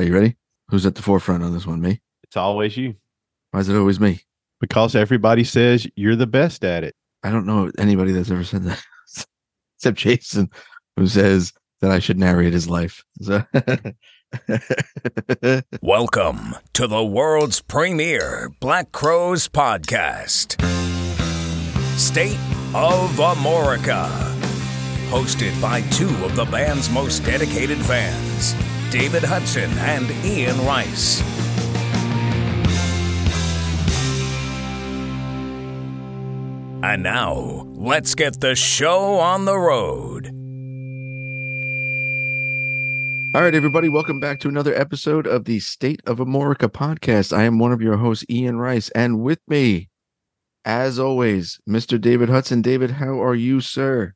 Are you ready? Who's at the forefront on this one? Me? It's always you Why is it always me? because everybody says you're the best at it. I don't know anybody that's ever said that except Jason, who says that I should narrate his life. So Welcome to the world's premier Black Crowes podcast, State of Amorica. Hosted by two of the band's most dedicated fans, David Hudson and Ian Rice. And now, let's get the show on the road. All right, everybody, welcome back to another episode of the State of Amorica podcast. I am one of your hosts, Ian Rice, and with me, as always, Mr. David Hudson. David, how are you, sir?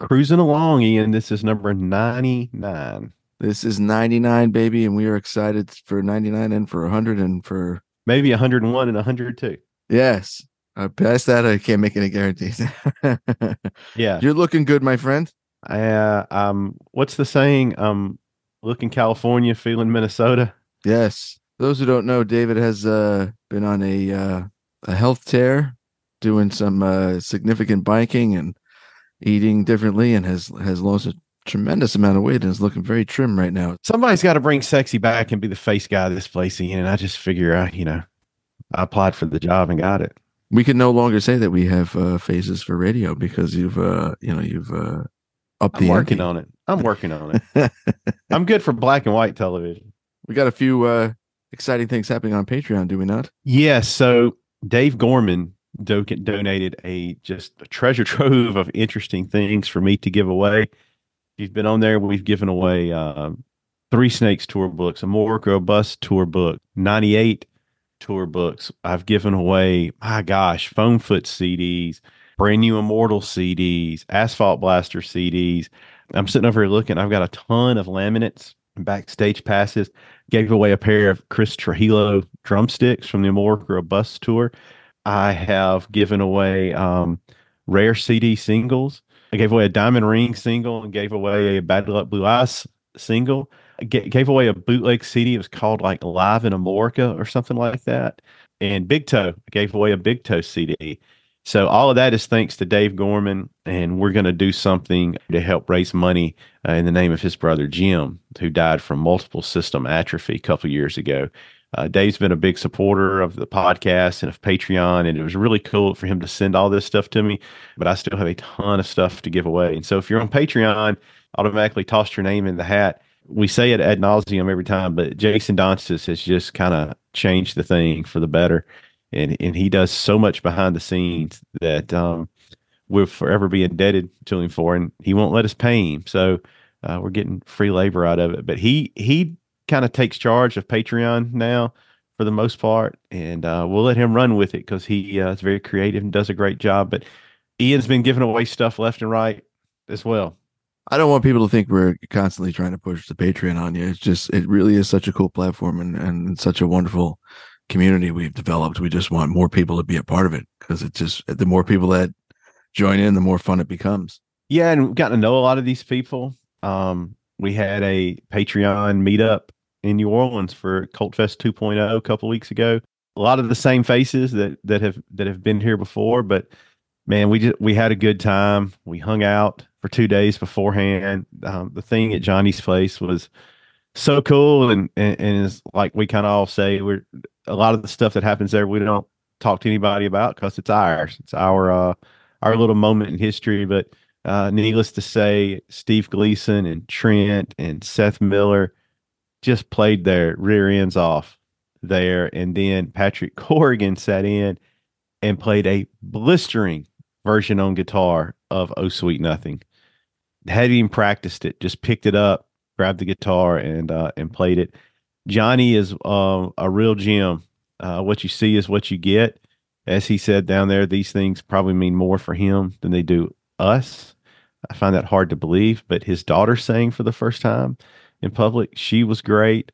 Cruising along, Ian. This is number 99. This is 99, baby, and we are excited for 99 and for 100 and for Maybe 101 and 102. yes. Uh, past that, I can't make any guarantees. Yeah. You're looking good, my friend. Uh, um, what's the saying? Um, looking California, feeling Minnesota. Yes. Those who don't know, David has uh, been on a uh, a health tear, doing some uh, significant biking and eating differently, and has has lost a tremendous amount of weight and is looking very trim right now. Somebody's got to bring sexy back and be the face guy of this place, Ian. And I just figure out, you know, I applied for the job and got it. We can no longer say that we have uh, phases for radio because you've uh, you know you've uh, upped I'm the working on it. I'm working on it. I'm good for black and white television. we got a few uh, exciting things happening on Patreon, do we not? Yes. So Dave Gorman do- donated a just a treasure trove of interesting things for me to give away. You've been on there, we've given away um, three Snakes tour books, a Morocco bus tour book, 98 tour books. I've given away, my gosh, Foam Foot CDs, brand new Immortal CDs, Asphalt Blaster CDs. I'm sitting over here looking. I've got a ton of laminates, backstage passes. Gave away a pair of Chris Trujillo drumsticks from the Morocco bus tour. I have given away um, rare CD singles. I gave away a Diamond Ring single and gave away a Bad Luck Blue Eyes single. Gave away a bootleg CD. It was called like Live in Amorica or something like that. And Big Toe, I gave away a Big Toe CD. So all of that is thanks to Dave Gorman, and we're going to do something to help raise money uh, in the name of his brother Jim, who died from multiple system atrophy a couple years ago. Uh, Dave's been a big supporter of the podcast and of Patreon, and it was really cool for him to send all this stuff to me. But I still have a ton of stuff to give away, and so if you're on Patreon, automatically toss your name in the hat. We say it ad nauseum every time, but Jason Donstas has just kind of changed the thing for the better, and and he does so much behind the scenes that um, we'll forever be indebted to him for, and he won't let us pay him. So uh, we're getting free labor out of it. But he he kind of takes charge of Patreon now for the most part, and uh, we'll let him run with it because he uh, is very creative and does a great job. But Ian's been giving away stuff left and right as well. I don't want people to think we're constantly trying to push the Patreon on you. It's just it really is such a cool platform and, and such a wonderful community we've developed. We just want more people to be a part of it because it just the more people that join in, the more fun it becomes. Yeah, and we've gotten to know a lot of these people. Um, we had a Patreon meetup in New Orleans for Cult Fest 2.0 a couple weeks ago. A lot of the same faces that that have that have been here before, but man, we just we had a good time. We hung out for two days beforehand. Um, the thing at Johnny's place was so cool, and and, and it's like we kind of all say we're a lot of the stuff that happens there we don't talk to anybody about because it's ours. It's our uh, our little moment in history, but uh, needless to say, Steve Gleason and Trent and Seth Miller just played their rear ends off there. And then Patrick Corrigan sat in and played a blistering version on guitar of Oh Sweet Nothing. Hadn't even practiced it, just picked it up, grabbed the guitar and uh, and played it. Johnny is uh, a real gem. Uh, what you see is what you get. As he said down there, these things probably mean more for him than they do us. I find that hard to believe, but his daughter sang for the first time in public. She was great.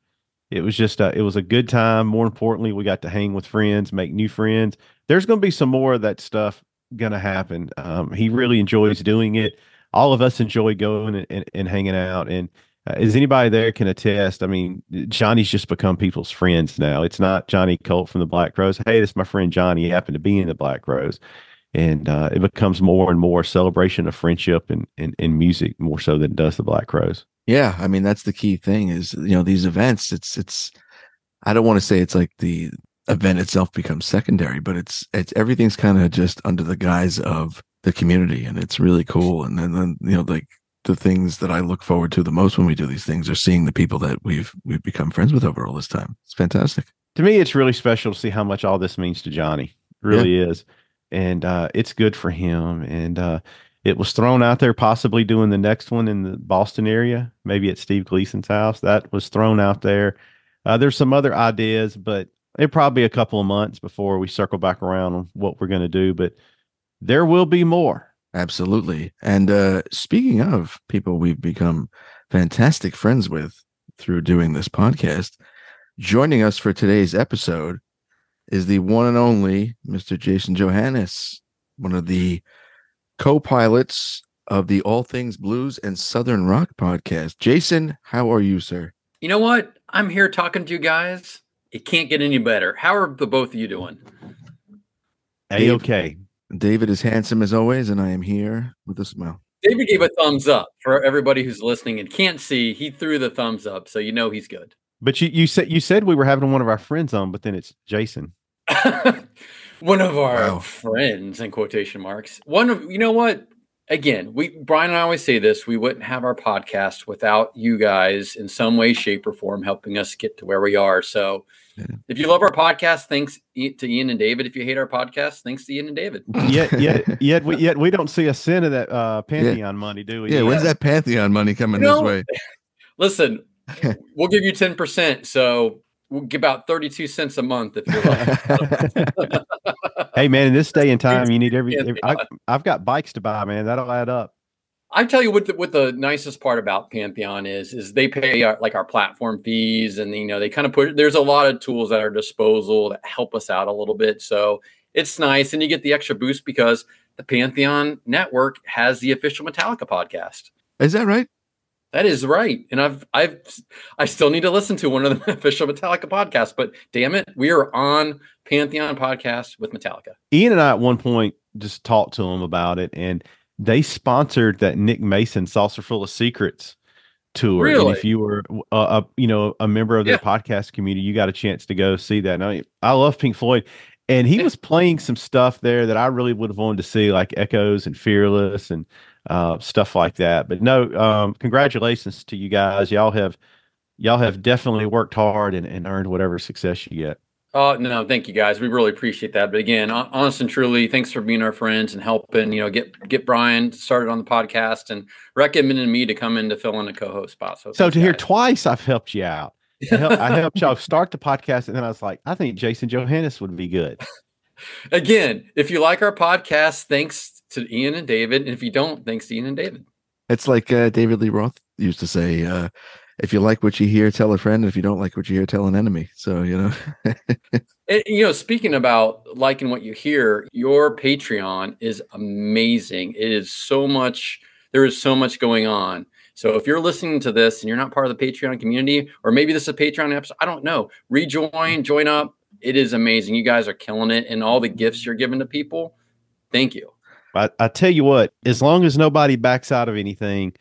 It was just a, it was a good time. More importantly, we got to hang with friends, make new friends. There's going to be some more of that stuff going to happen. Um, he really enjoys doing it. All of us enjoy going and, and, and hanging out. And uh, as anybody there can attest, I mean, Johnny's just become people's friends now. It's not Johnny Colt from the Black Crowes. Hey, this is my friend Johnny. He happened to be in the Black Crowes. And uh, it becomes more and more a celebration of friendship and, and, and music more so than it does the Black Crowes. Yeah, I mean that's the key thing is you know these events. It's it's I don't want to say it's like the event itself becomes secondary, but it's it's everything's kind of just under the guise of the community, and it's really cool. And then, then you know like the things that I look forward to the most when we do these things are seeing the people that we've we've become friends with over all this time. It's fantastic. To me, it's really special to see how much all this means to Johnny. It really yeah. is, and uh, it's good for him. And uh, it was thrown out there, possibly doing the next one in the Boston area, maybe at Steve Gleason's house. That was thrown out there. Uh, there's some other ideas, but it probably a couple of months before we circle back around on what we're going to do. But there will be more. Absolutely. And uh, speaking of people we've become fantastic friends with through doing this podcast, joining us for today's episode is the one and only Mr. Jason Johantges, one of the co-pilots of the All Things Blues and Southern Rock podcast. Jason, how are you, sir? You know what? I'm here talking to you guys. It can't get any better. How are the both of you doing? A okay. David is handsome as always, and I am here with a smile. David gave a thumbs up for everybody who's listening and can't see. He threw the thumbs up, so you know he's good. But you, you said you said we were having one of our friends on, but then it's Jason. one of our wow. friends in quotation marks. One of you know what? Again, we Brian and I always say this: we wouldn't have our podcast without you guys in some way, shape, or form helping us get to where we are. So, yeah. if you love our podcast, thanks to Ian and David. If you hate our podcast, thanks to Ian and David. yet, yet, yet, we, yet we don't see a cent of that uh, Pantheon yeah. money, do we? Yeah, when's that Pantheon money coming you know, this way? Listen, we'll give you ten percent. So we'll give about 32 cents a month if you're like hey man in this day and time you need every, every I, have got bikes to buy man. That'll add up. I tell you what the, what the nicest part about pantheon is is they pay our, like our platform fees and you know they kind of put there's a lot of tools at our disposal that help us out a little bit. So it's nice and you get the extra boost because the pantheon network has the official metallica podcast. Is that right that is right. And I've I've I still need to listen to one of the official Metallica podcasts, but damn it, we are on Pantheon podcast with Metallica. Ian and I at one point just talked to them about it and they sponsored that Nick Mason Saucer Full of Secrets tour. Really? And if you were a, a, you know a member of their yeah. podcast community, you got a chance to go see that. Now I love Pink Floyd. And he yeah. was playing some stuff there that I really would have wanted to see, like Echoes and Fearless and uh, stuff like that. But no, um, congratulations to you guys. Y'all have y'all have definitely worked hard and, and earned whatever success you get. Oh no, thank you guys. We really appreciate that. But again, honest and truly, thanks for being our friends and helping. You know, get get Brian started on the podcast and recommending me to come in to fill in a co-host spot. So, so to guys. hear twice, I've helped you out. I, helped, I helped y'all start the podcast, and then I was like, I think Jason Johantges would be good. again, if you like our podcast, thanks to Ian and David. And if you don't, thanks to Ian and David. It's like uh, David Lee Roth used to say, uh, if you like what you hear, tell a friend. If you don't like what you hear, tell an enemy. So, you know. and, you know, speaking about liking what you hear, your Patreon is amazing. It is so much, there is so much going on. So if you're listening to this and you're not part of the Patreon community, or maybe this is a Patreon episode, I don't know. Rejoin, join up. It is amazing. You guys are killing it. And all the gifts you're giving to people. Thank you. I, I tell you what, as long as nobody backs out of anything,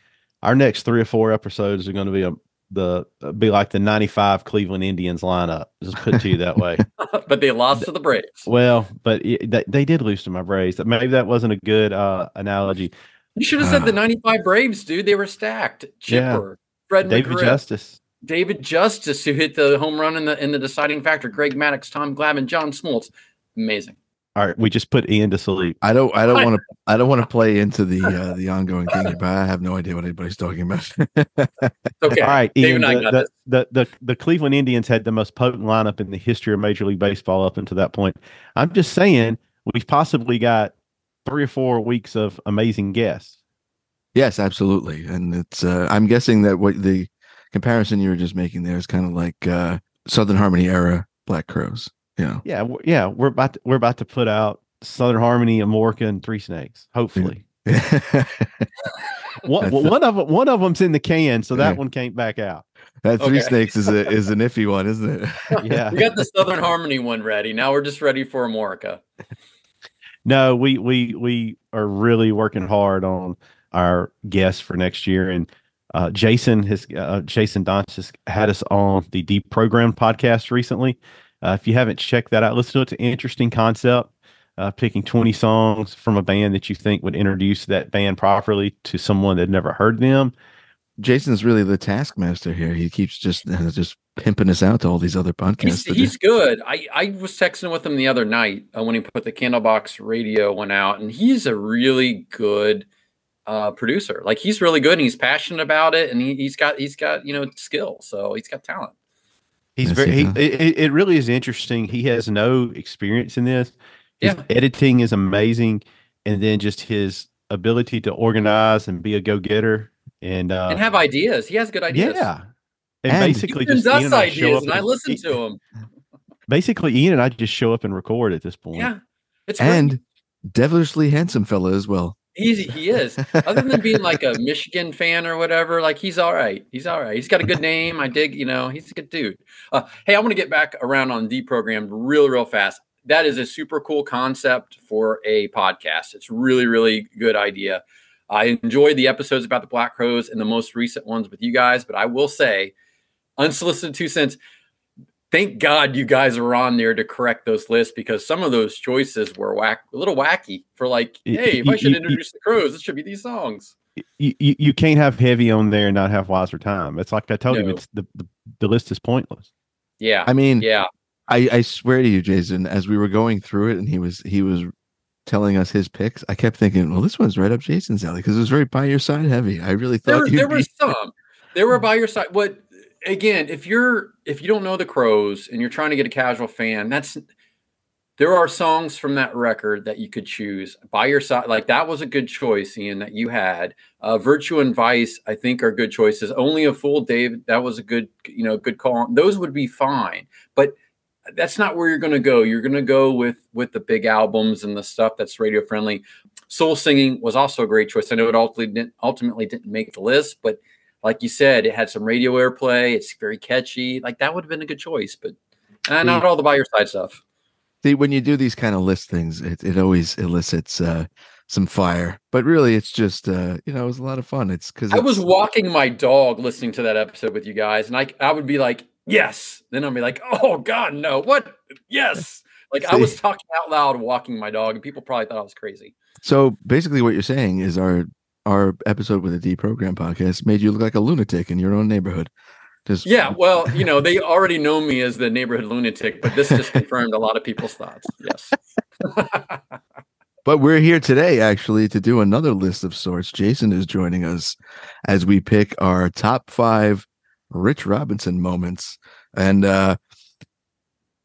our next three or four episodes are going to be a the be like the 95 Cleveland Indians lineup. Just put to you that way. but they lost to the Braves. Well, but it, they, they did lose to my Braves. Maybe that wasn't a good uh, analogy. You should have uh, said the 95 Braves, dude. They were stacked. Chipper, yeah. Fred David McGriff, Justice. David Justice, who hit the home run in the in the deciding factor. Greg Maddux, Tom Glavine, John Smoltz. Amazing. All right, we just put Ian to sleep. I don't. I don't want to. I don't want to play into the uh, the ongoing thing, but I have no idea what anybody's talking about. okay. All right, Ian. The, the, the, the Cleveland Indians had the most potent lineup in the history of Major League Baseball up until that point. I'm just saying we've possibly got three or four weeks of amazing guests. Yes, absolutely, and it's. Uh, I'm guessing that what the comparison you were just making there is kind of like uh, Southern Harmony era Black Crowes. Yeah. Yeah. Yeah. We're about to, we're about to put out Southern Harmony, Amorica, and Three Snakes. Hopefully. One, one of them, one of them's in the can, so that Yeah. one can't back out. that three Okay. snakes is a is an iffy one, isn't it? Yeah. We got the Southern Harmony one ready. Now we're just ready for Amorica. No, we we we are really working hard on our guests for next year, and uh, Jason has uh, Jason Donch has had us on the Deprogram podcast recently. Uh, if you haven't checked that out, listen to it. It's an interesting concept. Uh, picking 20 songs from a band that you think would introduce that band properly to someone that never heard them. Jason's really the taskmaster here. He keeps just uh, just pimping us out to all these other podcasts. He's, he's good. I, I was texting with him the other night uh, when he put the Candlebox radio one out, and he's a really good uh, producer. Like he's really good, and he's passionate about it, and he, he's got he's got you know skill, so he's got talent. He's very. he He, it, it- it really is interesting. He has no experience in this. His Yeah. editing is amazing, and then just his ability to organize and be a go getter and uh, and have ideas. He has good ideas. yeah. And, And- basically, sends just Ian us and I show ideas, up and I and- listen to him. Basically, Ian and I just show up and record at this point. Yeah, it's great. and devilishly handsome fella as well. He's he is. Other than being like a Michigan fan or whatever, like he's all right. He's all right. He's got a good name. I dig. You know, he's a good dude. Uh, hey, I want to get back around on Deprogram real, real fast. That is a super cool concept for a podcast. It's really, really good idea. I enjoyed the episodes about the Black Crowes and the most recent ones with you guys, but I will say, unsolicited two cents. Thank God you guys are on there to correct those lists because some of those choices were whack, a little wacky. For like, hey, if I should introduce the crowes, it should be these songs. You, you, you can't have heavy on there and not have wiser time. It's like I told him, No. it's the, the the list is pointless. Yeah, I mean, yeah. I, I swear to you, Jason, as we were going through it and he was he was telling us his picks, I kept thinking, well, this one's right up Jason's alley because it was very by your side heavy. I really thought you'd there be- were some. There were by your side. What again? If you're if you don't know the Crowes and you're trying to get a casual fan, that's there are songs from that record that you could choose by your side. Like that was a good choice, Ian, that you had. Uh, Virtue and Vice, I think, are good choices. Only a Fool, David, that was a good, you know, good call. Those would be fine, but that's not where you're going to go. You're going to go with with the big albums and the stuff that's radio friendly. Soul Singing was also a great choice. I know it ultimately didn't, ultimately didn't make the list, but like you said, it had some radio airplay. It's very catchy. Like that would have been a good choice, but uh, not all the by your side stuff. See, when you do these kind of list things, it, it always elicits uh, some fire. But really, it's just uh, you know, it was a lot of fun. It's because I was walking my dog listening to that episode with you guys, and I I would be like, yes. Then I'd be like, oh God, no. What? Yes. Like I was talking out loud walking my dog, and people probably thought I was crazy. so basically what you're saying is our our episode with the deprogram podcast made you look like a lunatic in your own neighborhood. Just Yeah, well, you know, they already know me as the neighborhood lunatic, but this just confirmed a lot of people's thoughts. Yes. But we're here today actually to do another list of sorts. Jason is joining us as we pick our top five Rich Robinson moments. And uh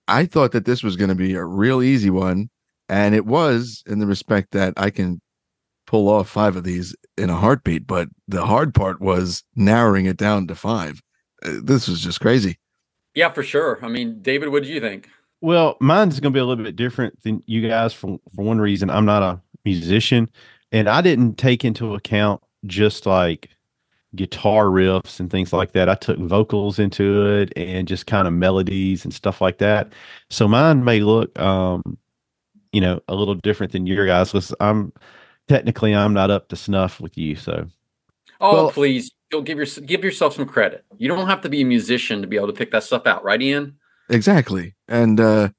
I thought that this was going to be a real easy one. And it was in the respect that I can pull off five of these in a heartbeat. But the hard part was narrowing it down to five. Uh, This was just crazy. Yeah, for sure. I mean, David, what did you think? Well, mine's going to be a little bit different than you guys for for one reason. I'm not a musician, and I didn't take into account just like guitar riffs and things like that. I took vocals into it and just kind of melodies and stuff like that. So mine may look, um, you know, a little different than your guys. Listen, I'm technically I'm not up to snuff with you, so Oh, Well- please, you'll give your give yourself some credit. You don't have to be a musician to be able to pick that stuff out, right, Ian? Exactly. And uh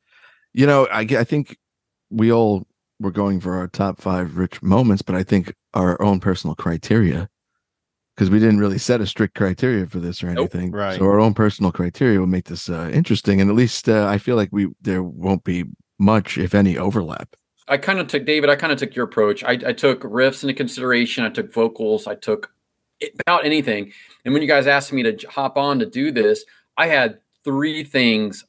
you know, I, I think we all were going for our top 5 rich moments, but I think our own personal criteria because we didn't really set a strict criteria for this or Nope. anything. Right. So our own personal criteria will make this uh, interesting and at least uh, I feel like we there won't be much if any overlap. I kind of took David. I kind of took your approach. I, I took riffs into consideration. I took vocals. I took about anything. And when you guys asked me to hop on to do this, I had three things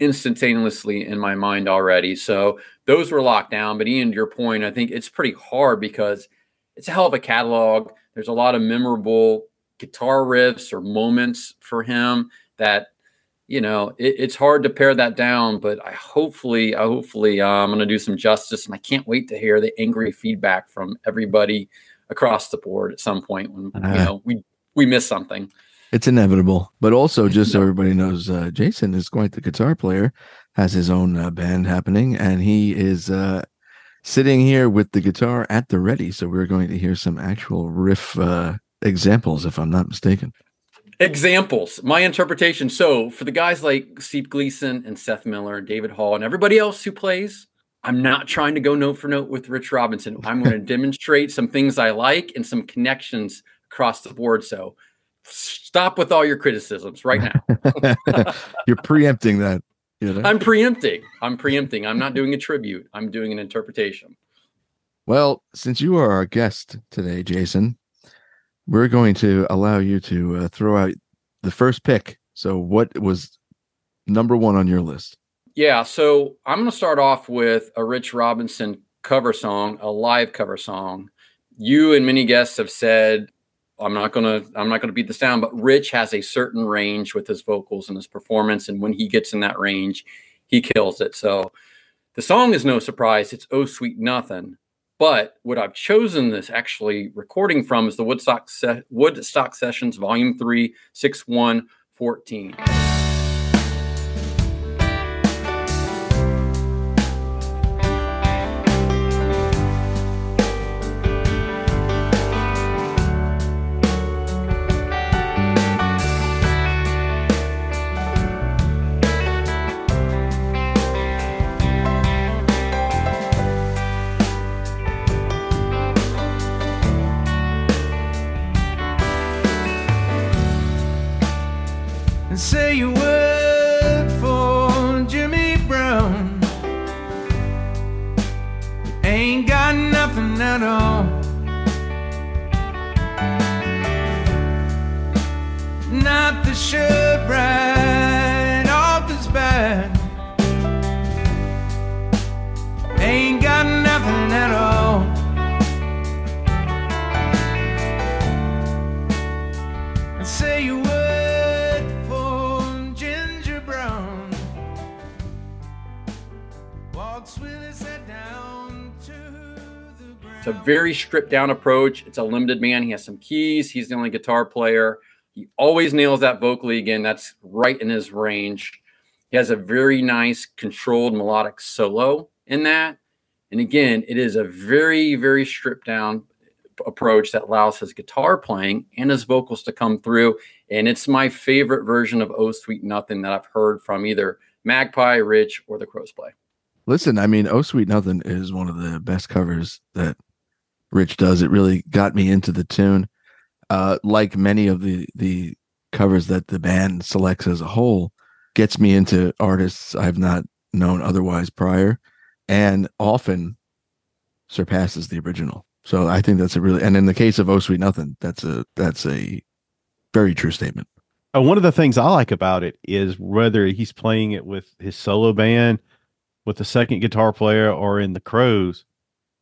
instantaneously in my mind already. So those were locked down. But Ian, to your point, I think it's pretty hard because it's a hell of a catalog. There's a lot of memorable guitar riffs or moments for him that you know, it, it's hard to pare that down, but I hopefully, I hopefully, uh, I'm going to do some justice, and I can't wait to hear the angry feedback from everybody across the board at some point when uh, you know we we miss something. It's inevitable, but also just so everybody knows, uh, Jason is quite the guitar player, has his own uh, band happening, and he is uh, sitting here with the guitar at the ready. So we're going to hear some actual riff uh, examples, if I'm not mistaken. Examples, my interpretation. So for the guys like Steve Gleason and Seth Miller, David Hall, and everybody else who plays, I'm not trying to go note for note with Rich Robinson. I'm going to demonstrate some things I like and some connections across the board. So stop with all your criticisms right now. You're preempting that. You know? I'm preempting. I'm preempting. I'm not doing a tribute. I'm doing an interpretation. Well, since you are our guest today, Jason, we're going to allow you to uh, throw out the first pick. So, what was number one on your list? Yeah, so I'm going to start off with a Rich Robinson cover song, a live cover song. You and many guests have said I'm not gonna I'm not gonna beat this down, but Rich has a certain range with his vocals and his performance, and when he gets in that range, he kills it. So the song is no surprise. It's Oh Sweet Nothing. But what I've chosen this actually recording from is the Woodstock Se- Woodstock Sessions Volume 3, 6 1 14. Very stripped down approach. It's a limited man. He has some keys. He's the only guitar player. He always nails that vocally again. That's right in his range. He has a very nice controlled melodic solo in that. And again, it is a very, very stripped down approach that allows his guitar playing and his vocals to come through. And it's my favorite version of Oh Sweet Nothing that I've heard from either Magpie, Rich, or the Crowes play. Listen, I mean, Oh Sweet Nothing is one of the best covers that Rich does. It really got me into the tune. Uh, like many of the the covers that the band selects as a whole, gets me into artists I've not known otherwise prior, and often surpasses the original. So I think that's a really and in the case of Oh Sweet Nothing, that's a that's a very true statement. Uh, one of the things I like about it is whether he's playing it with his solo band, with the second guitar player, or in the Crowes,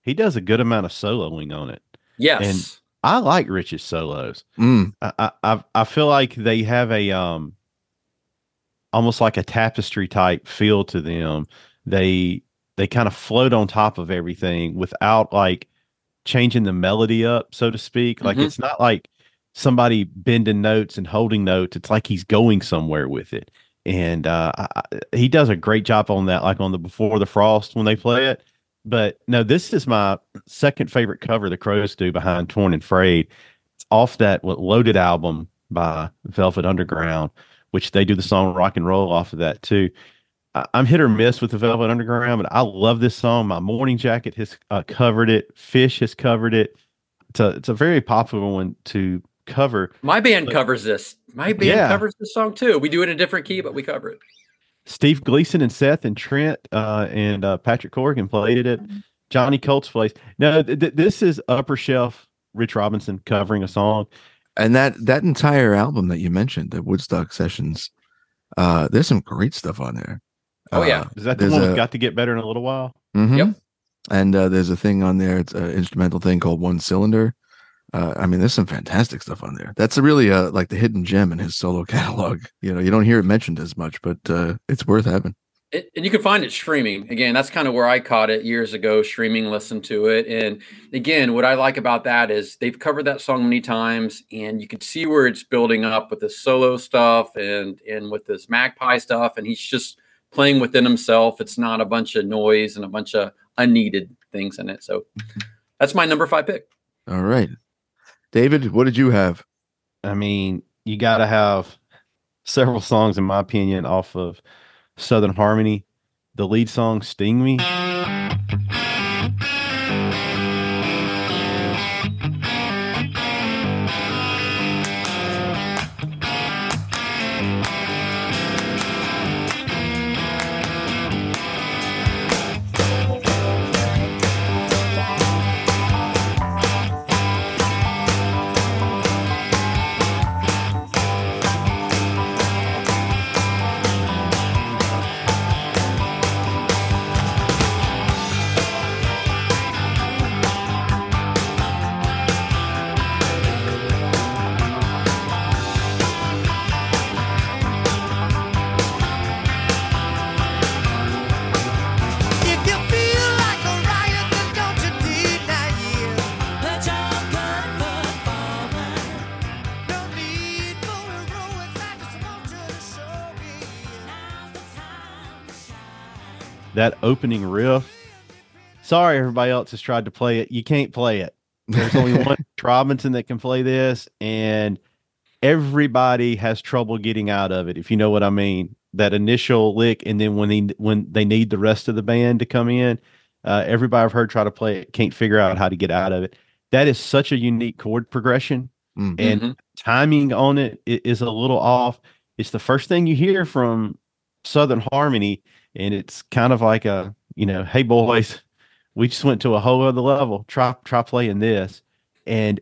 he does a good amount of soloing on it. Yes. And I like Rich's solos. Mm. I, I I feel like they have a um almost like a tapestry type feel to them. They they kind of float on top of everything without like changing the melody up, so to speak. Like mm-hmm. it's not like somebody bending notes and holding notes. It's like he's going somewhere with it. And uh, I, he does a great job on that, like on the Before the Frost when they play it. But no, this is my second favorite cover the Crowes do behind Torn and Frayed. It's off that Loaded album by Velvet Underground, which they do the song Rock and Roll off of that too. I, am hit or miss with the Velvet Underground, but I love this song. My Morning Jacket has uh, covered it. Phish has covered it. It's a it's a very popular one to cover. My band but, covers this. My band yeah. covers this song too. We do it in a different key, but we cover it. Steve Gleason and Seth and Trent uh, and uh, Patrick Corrigan played it. Johnny Colts plays. No, th- th- this is upper shelf. Rich Robinson covering a song, and that that entire album that you mentioned, the Woodstock Sessions, uh, there's some great stuff on there. Oh yeah, uh, is that the one a, got to get better in a little while? Mm-hmm. Yep. And uh, there's a thing on there. It's an instrumental thing called One Cylinder. Uh, I mean, there's some fantastic stuff on there. That's a really uh, like the hidden gem in his solo catalog. You know, you don't hear it mentioned as much, but uh, it's worth having. It, and you can find it streaming. Again, that's kind of where I caught it years ago, streaming, listen to it. And again, what I like about that is they've covered that song many times and you can see where it's building up with the solo stuff and and with this magpie stuff. And he's just playing within himself. It's not a bunch of noise and a bunch of unneeded things in it. So that's my number five pick. All right. David, what did you have? I mean, you got to have several songs, in my opinion, off of Southern Harmony. The lead song, Sting Me. That opening riff. Sorry, everybody else has tried to play it. You can't play it. There's only one Robinson that can play this, and everybody has trouble getting out of it. If you know what I mean, that initial lick, and then when they when they need the rest of the band to come in, uh, everybody I've heard try to play it can't figure out how to get out of it. That is such a unique chord progression, mm-hmm. and timing on it is a little off. It's the first thing you hear from Southern Harmony, and it's kind of like a you know, hey boys, we just went to a whole other level. Try try playing this, and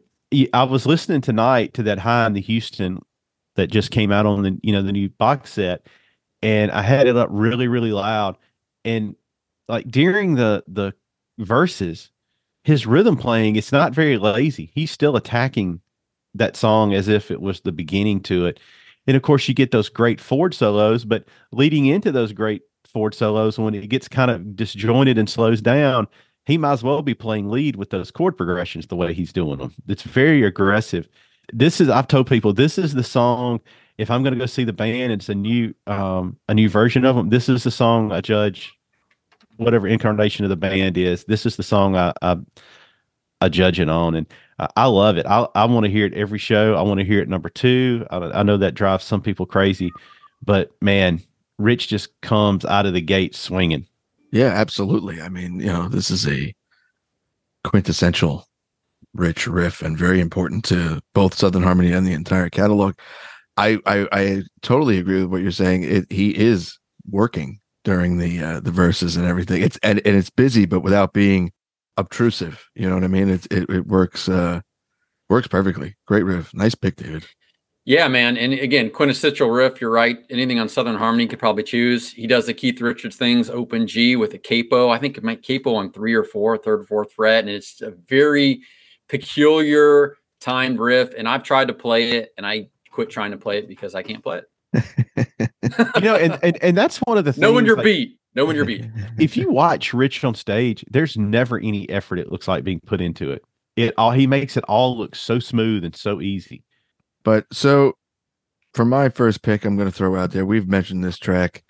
I was listening tonight to that high I'm the Houston that just came out on the you know the new box set, and I had it up really really loud, and like during the the verses, his rhythm playing it's not very lazy. He's still attacking that song as if it was the beginning to it. And of course, you get those great Ford solos, but leading into those great Ford solos, when it gets kind of disjointed and slows down, he might as well be playing lead with those chord progressions the way he's doing them. It's very aggressive. This is I've told people this is the song. If I'm going to go see the band, it's a new um, a new version of them. This is the song I judge whatever incarnation of the band is. This is the song I I, I judge it on, and I, I love it. I I want to hear it every show. I want to hear it number two. I, I know that drives some people crazy, but man, Rich just comes out of the gate swinging. Yeah, absolutely. I mean, you know, this is a quintessential Rich riff and very important to both Southern Harmony and the entire catalog. I I, I totally agree with what you're saying. It, he is working during the uh, the verses and everything. It's and, and it's busy, but without being obtrusive. You know what I mean? It it, it works uh works perfectly. Great riff. Nice pick, David. Yeah, man. And again, quintessential riff. You're right. Anything on Southern Harmony could probably choose. He does the Keith Richards things, open G with a capo. I think it might capo on three or four, third, or fourth fret. And it's a very peculiar timed riff. And I've tried to play it and I quit trying to play it because I can't play it. you know, and, and, and that's one of the things. Know when you're like, beat. Know when you're beat. if you watch Rich on stage, there's never any effort it looks like being put into it. It all he makes it all look so smooth and so easy. But so for my first pick, I'm going to throw out there. We've mentioned this track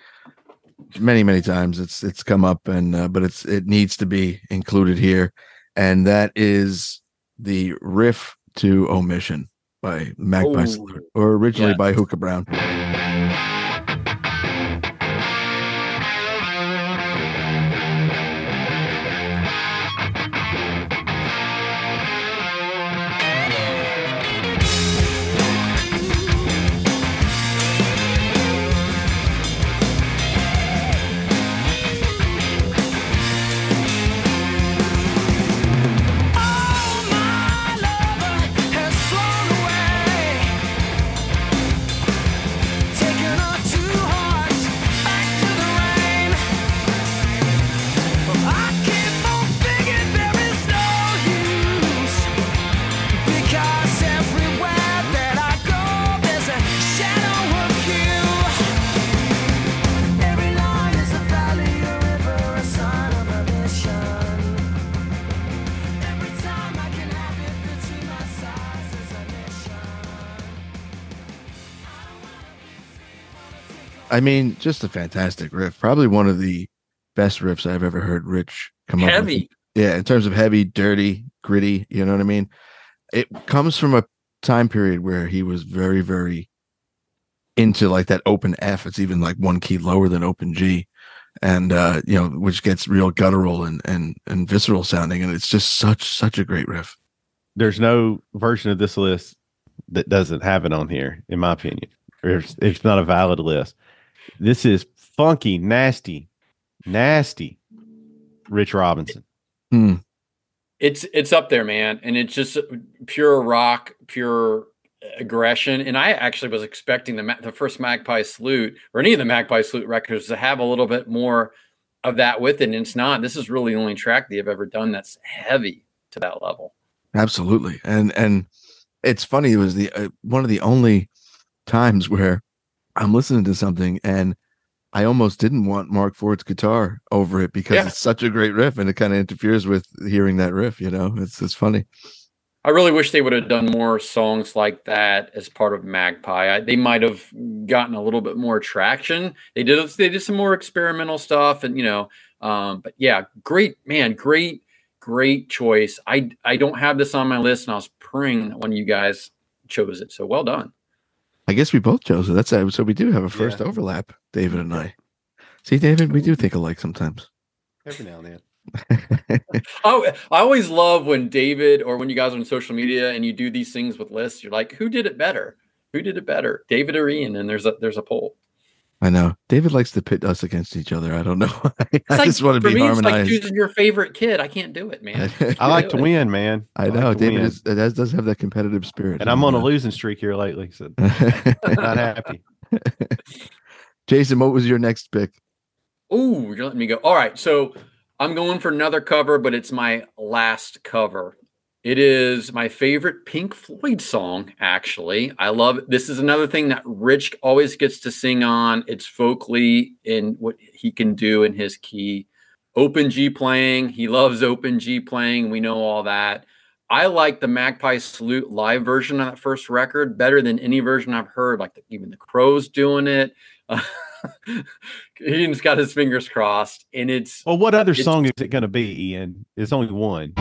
many, many times. It's it's come up, and uh, but it's it needs to be included here, and that is the riff to Omission by Magpie Salute, or originally yeah. by Hookah Brown. I mean, just a fantastic riff. Probably one of the best riffs I've ever heard Rich come up with. Heavy. Yeah, in terms of heavy, dirty, gritty, you know what I mean? It comes from a time period where he was very, very into like that open F. It's even like one key lower than open G. And uh, you know, which gets real guttural and and and visceral sounding. And it's just such such a great riff. There's no version of this list that doesn't have it on here, in my opinion. It's, it's not a valid list. This is funky, nasty, nasty Rich Robinson. Hmm. It's it's up there, man, and it's just pure rock, pure aggression. And I actually was expecting the the first Magpie Salute or any of the Magpie Salute records to have a little bit more of that with it, and it's not. This is really the only track they've ever done that's heavy to that level. Absolutely. And and it's funny. It was the uh, one of the only times where I'm listening to something and I almost didn't want Marc Ford's guitar over it because Yeah. it's such a great riff and it kind of interferes with hearing that riff. You know, it's it's funny. I really wish they would have done more songs like that as part of Magpie. I, they might have gotten a little bit more traction. They did they did some more experimental stuff, and you know, um, but yeah, great man, great great choice. I I don't have this on my list, and I was praying that one of you guys chose it. So well done. I guess we both chose it. That's uh, so we do have a first Yeah. overlap, David and I. See, David, we do think alike sometimes. Every now and then. Oh, I always love when David or when you guys are on social media and you do these things with lists. You're like, who did it better? Who did it better, David or Ian? And there's a there's a poll. I know David likes to pit us against each other. I don't know. why. I It's like, just want to for be me, it's like harmonized. choosing your favorite kid. I can't do it, man. I like to it. win, man. I like know to David win. is, does does have that competitive spirit, and I'm on a uh, losing streak here lately, so not happy. Jason, what was your next pick? Oh, you're letting me go. All right, so I'm going for another cover, but it's my last cover. It is my favorite Pink Floyd song, actually. I love it. This is another thing that Rich always gets to sing on. It's vocally in what he can do in his key. Open G playing. He loves open G playing. We know all that. I like the Magpie Salute live version of that first record better than any version I've heard. Like the, even the Crowes doing it. Ian's got his fingers crossed, and it's Well, what other It's- song is it going to be, Ian? There's only one.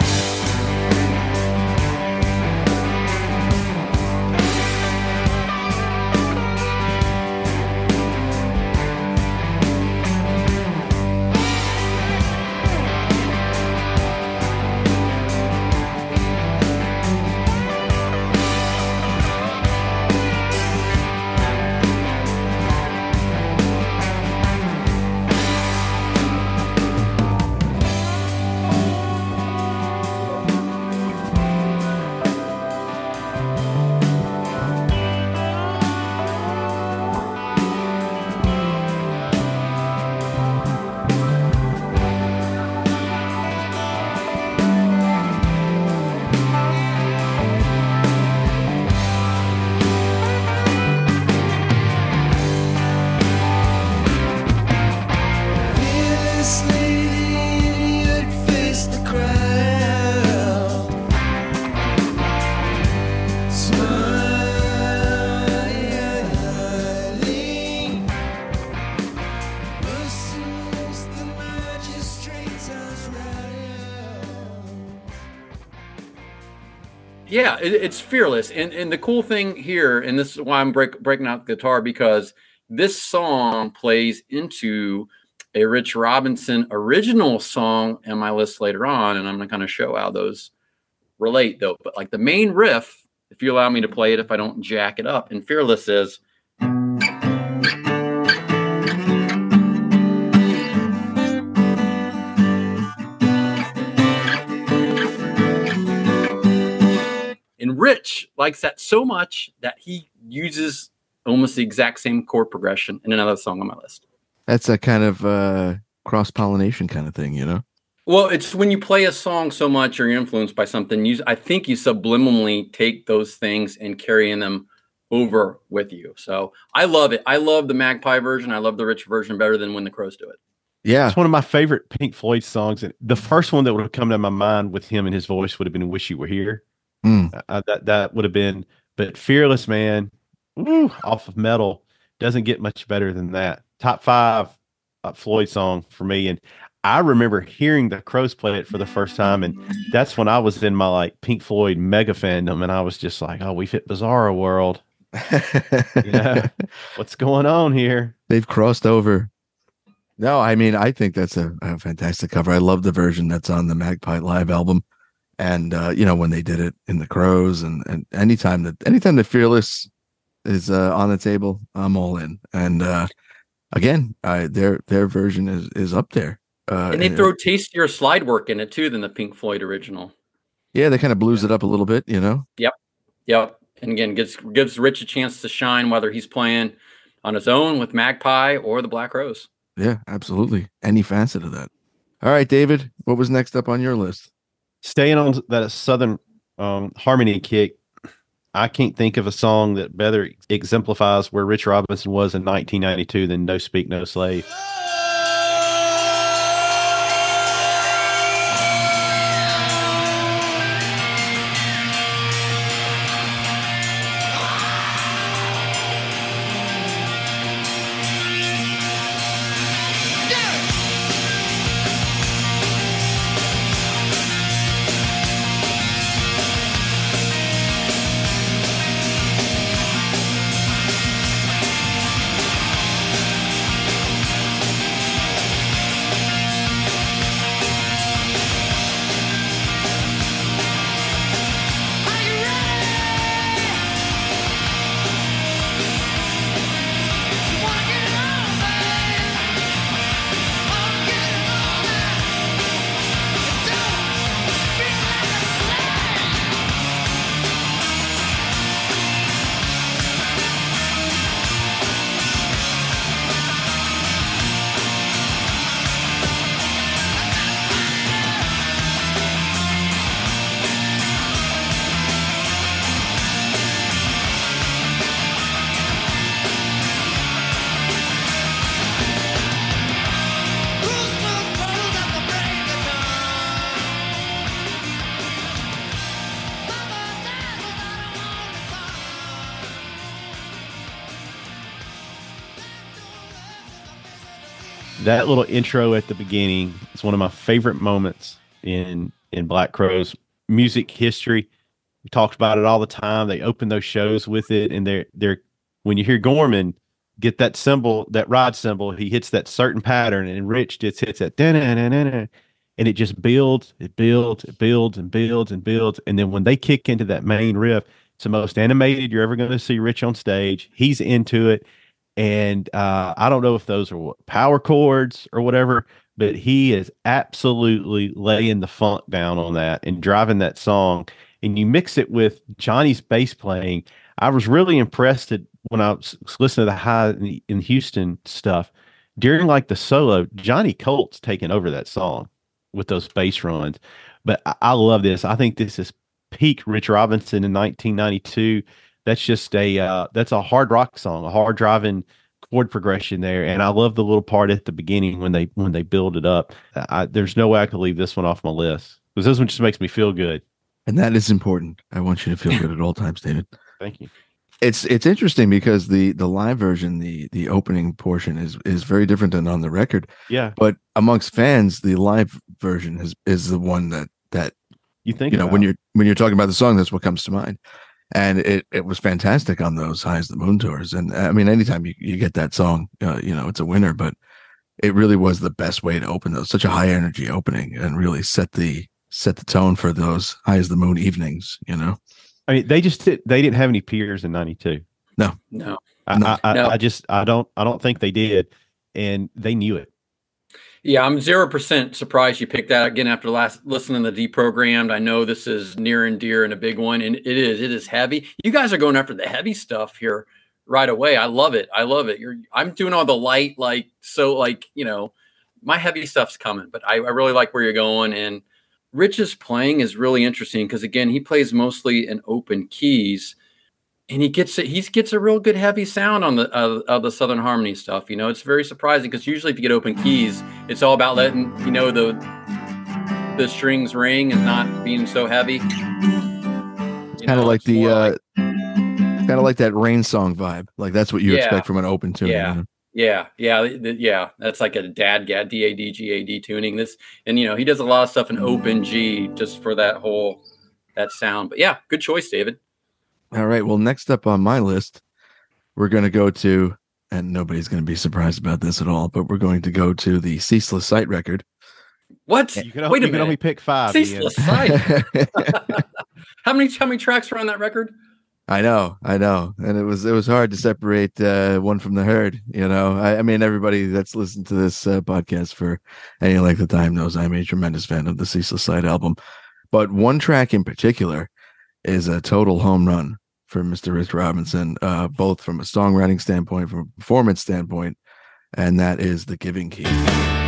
It's fearless. And and the cool thing here, and this is why I'm break, breaking out the guitar because this song plays into a Rich Robinson original song in my list later on, and I'm to kind of show how those relate though. But like the main riff, if you allow me to play it, if I don't jack it up, and fearless is. Rich likes that so much that he uses almost the exact same chord progression in another song on my list. That's a kind of uh, cross pollination kind of thing, you know. Well, it's when you play a song so much or you're influenced by something, you I think you subliminally take those things and carrying them over with you. So I love it. I love the Magpie version. I love the Rich version better than when the Crowes do it. Yeah, It's one of my favorite Pink Floyd songs. And the first one that would have come to my mind with him and his voice would have been "Wish You Were Here." Mm. Uh, that that would have been, but "Fearless Man," woo, off of Meddle. Doesn't get much better than that. Top five uh, Floyd song for me. And I remember hearing the Crowes play it for the first time. And that's when I was in my like Pink Floyd mega fandom. And I was just like, oh, we've hit Bizarro World. Yeah. What's going on here? They've crossed over. No, I mean, I think that's a, a fantastic cover. I love the version that's on the Magpie Live album. And uh, you know, when they did it in the Crowes and and anytime that anytime the Fearless is uh, on the table, I'm all in. And uh again, I, their their version is is up there. Uh, And they and- throw tastier slide work in it too than the Pink Floyd original. yeah, they kind of blues it up a little bit, you know. Yep yep. And again, gives gives Rich a chance to shine whether he's playing on his own with Magpie or the Black Crowes. Yeah, absolutely. Any facet of that. All right, David, what was next up on your list? Staying on that Southern um, harmony kick, I can't think of a song that better exemplifies where Rich Robinson was in 1992 than No Speak, No Slave. That little intro at the beginning is one of my favorite moments in in Black Crowes music history. We talked about it all the time. They open those shows with it, and they're they're when you hear Gorman get that cymbal, that rod cymbal, he hits that certain pattern, and Rich just hits that and it just builds, it builds, it builds, and builds and builds. And then when they kick into that main riff, it's the most animated you're ever going to see Rich on stage. He's into it. And uh, I don't know if those are power chords or whatever, but he is absolutely laying the funk down on that and driving that song. And you mix it with Johnny's bass playing. I was really impressed at, when I was listening to the high in, in Houston stuff during like the solo. Johnny Colt's taking over that song with those bass runs. But I, I love this. I think this is peak Rich Robinson in 1992 that's just a uh, that's a hard rock song, a hard driving chord progression there, and I love the little part at the beginning when they when they build it up. I, there's no way I could leave this one off my list because this one just makes me feel good. And that is important. I want you to feel good at all times, David. Thank you. It's it's interesting because the the live version, the the opening portion is is very different than on the record. Yeah, But amongst fans, the live version is is the one that that you think you know about when you're when you're talking about the song, that's what comes to mind. And it, it was fantastic on those High as the Moon tours. And I mean, anytime you, you get that song, uh, you know, it's a winner, but it really was the best way to open those, such a high energy opening and really set the, set the tone for those High as the Moon evenings, you know? I mean, they just did, they didn't have any peers in '92. No. I, No. I, I, No. I just I don't I don't think they did, and they knew it. Yeah, I'm zero percent surprised you picked that again after last listening to the deprogrammed. I know this is near and dear and a big one, and it is. It is heavy. You guys are going after the heavy stuff here right away. I love it. I love it. You're I'm doing all the light, like so, like you know, my heavy stuff's coming, but I, I really like where you're going. And Rich's playing is really interesting because again, he plays mostly in open keys, and he gets it. He gets a real good heavy sound on the uh, of the Southern Harmony stuff. You know, it's very surprising because usually if you get open keys, it's all about letting you know the the strings ring and not being so heavy. It's kind of like the, uh, kind of like that rain song vibe. Like that's what you Yeah. expect from an open tune. Yeah. you know? Yeah, yeah, th- yeah. That's like a dad gad D A D G A D tuning. This and you know he does a lot of stuff in open G just for that whole that sound. But yeah, good choice, David. All right. Well, next up on my list, we're going to go to, and nobody's going to be surprised about this at all, but we're going to go to the Ceaseless Sight record. What? You can, Wait a you can only pick five. Ian. Ceaseless sight. How many how many tracks were on that record? I know, I know, and it was it was hard to separate uh, one from the herd. You know, I, I mean, everybody that's listened to this uh, podcast for any length of time knows I'm a tremendous fan of the Ceaseless Sight album, but one track in particular is a total home run for Mr. Rich Robinson, uh, both from a songwriting standpoint, from a performance standpoint, and that is the Giving Key.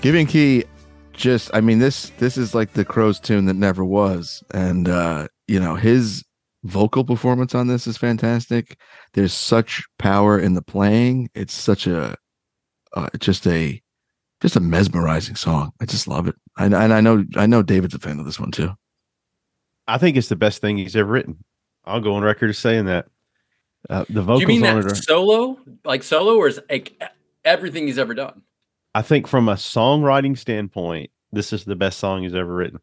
Giving Key just I mean this this is like the Crowes tune that never was. And uh you know his vocal performance on this is fantastic. There's such power in the playing. It's such a uh, just a just a mesmerizing song. I just love it. And, and I know I know David's a fan of this one too. I think it's the best thing he's ever written. I'll go on record as saying that. Uh, the Do vocals you mean on that it are, solo, like solo, or is like everything he's ever done? I think from a songwriting standpoint, this is the best song he's ever written.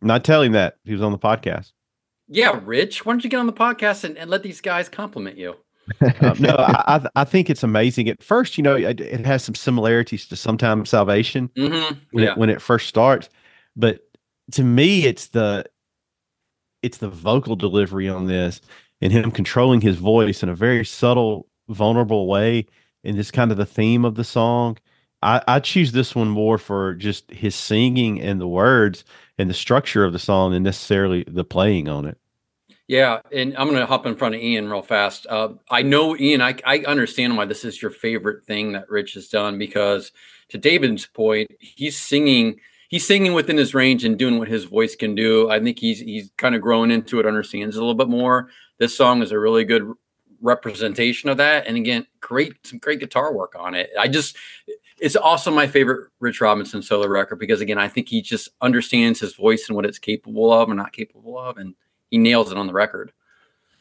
Not telling that. He was on the podcast. Yeah, Rich, why don't you get on the podcast and, and let these guys compliment you? Um, no, I, I think it's amazing. At first, you know, it, it has some similarities to Sometimes Salvation Mm-hmm. when Yeah. it when it first starts, but to me, it's the it's the vocal delivery on this and him controlling his voice in a very subtle, vulnerable way, and this kind of the theme of the song. I, I choose this one more for just his singing and the words and the structure of the song than necessarily the playing on it. Yeah, and I'm gonna hop in front of Ian real fast. Uh, I know Ian. I I understand why this is your favorite thing that Rich has done because, to David's point, he's singing. He's singing within his range and doing what his voice can do. I think he's he's kind of grown into it, understands it a little bit more. This song is a really good representation of that, and again, great some great guitar work on it. I just it's also my favorite Rich Robinson solo record because again, I think he just understands his voice and what it's capable of and not capable of, and he nails it on the record.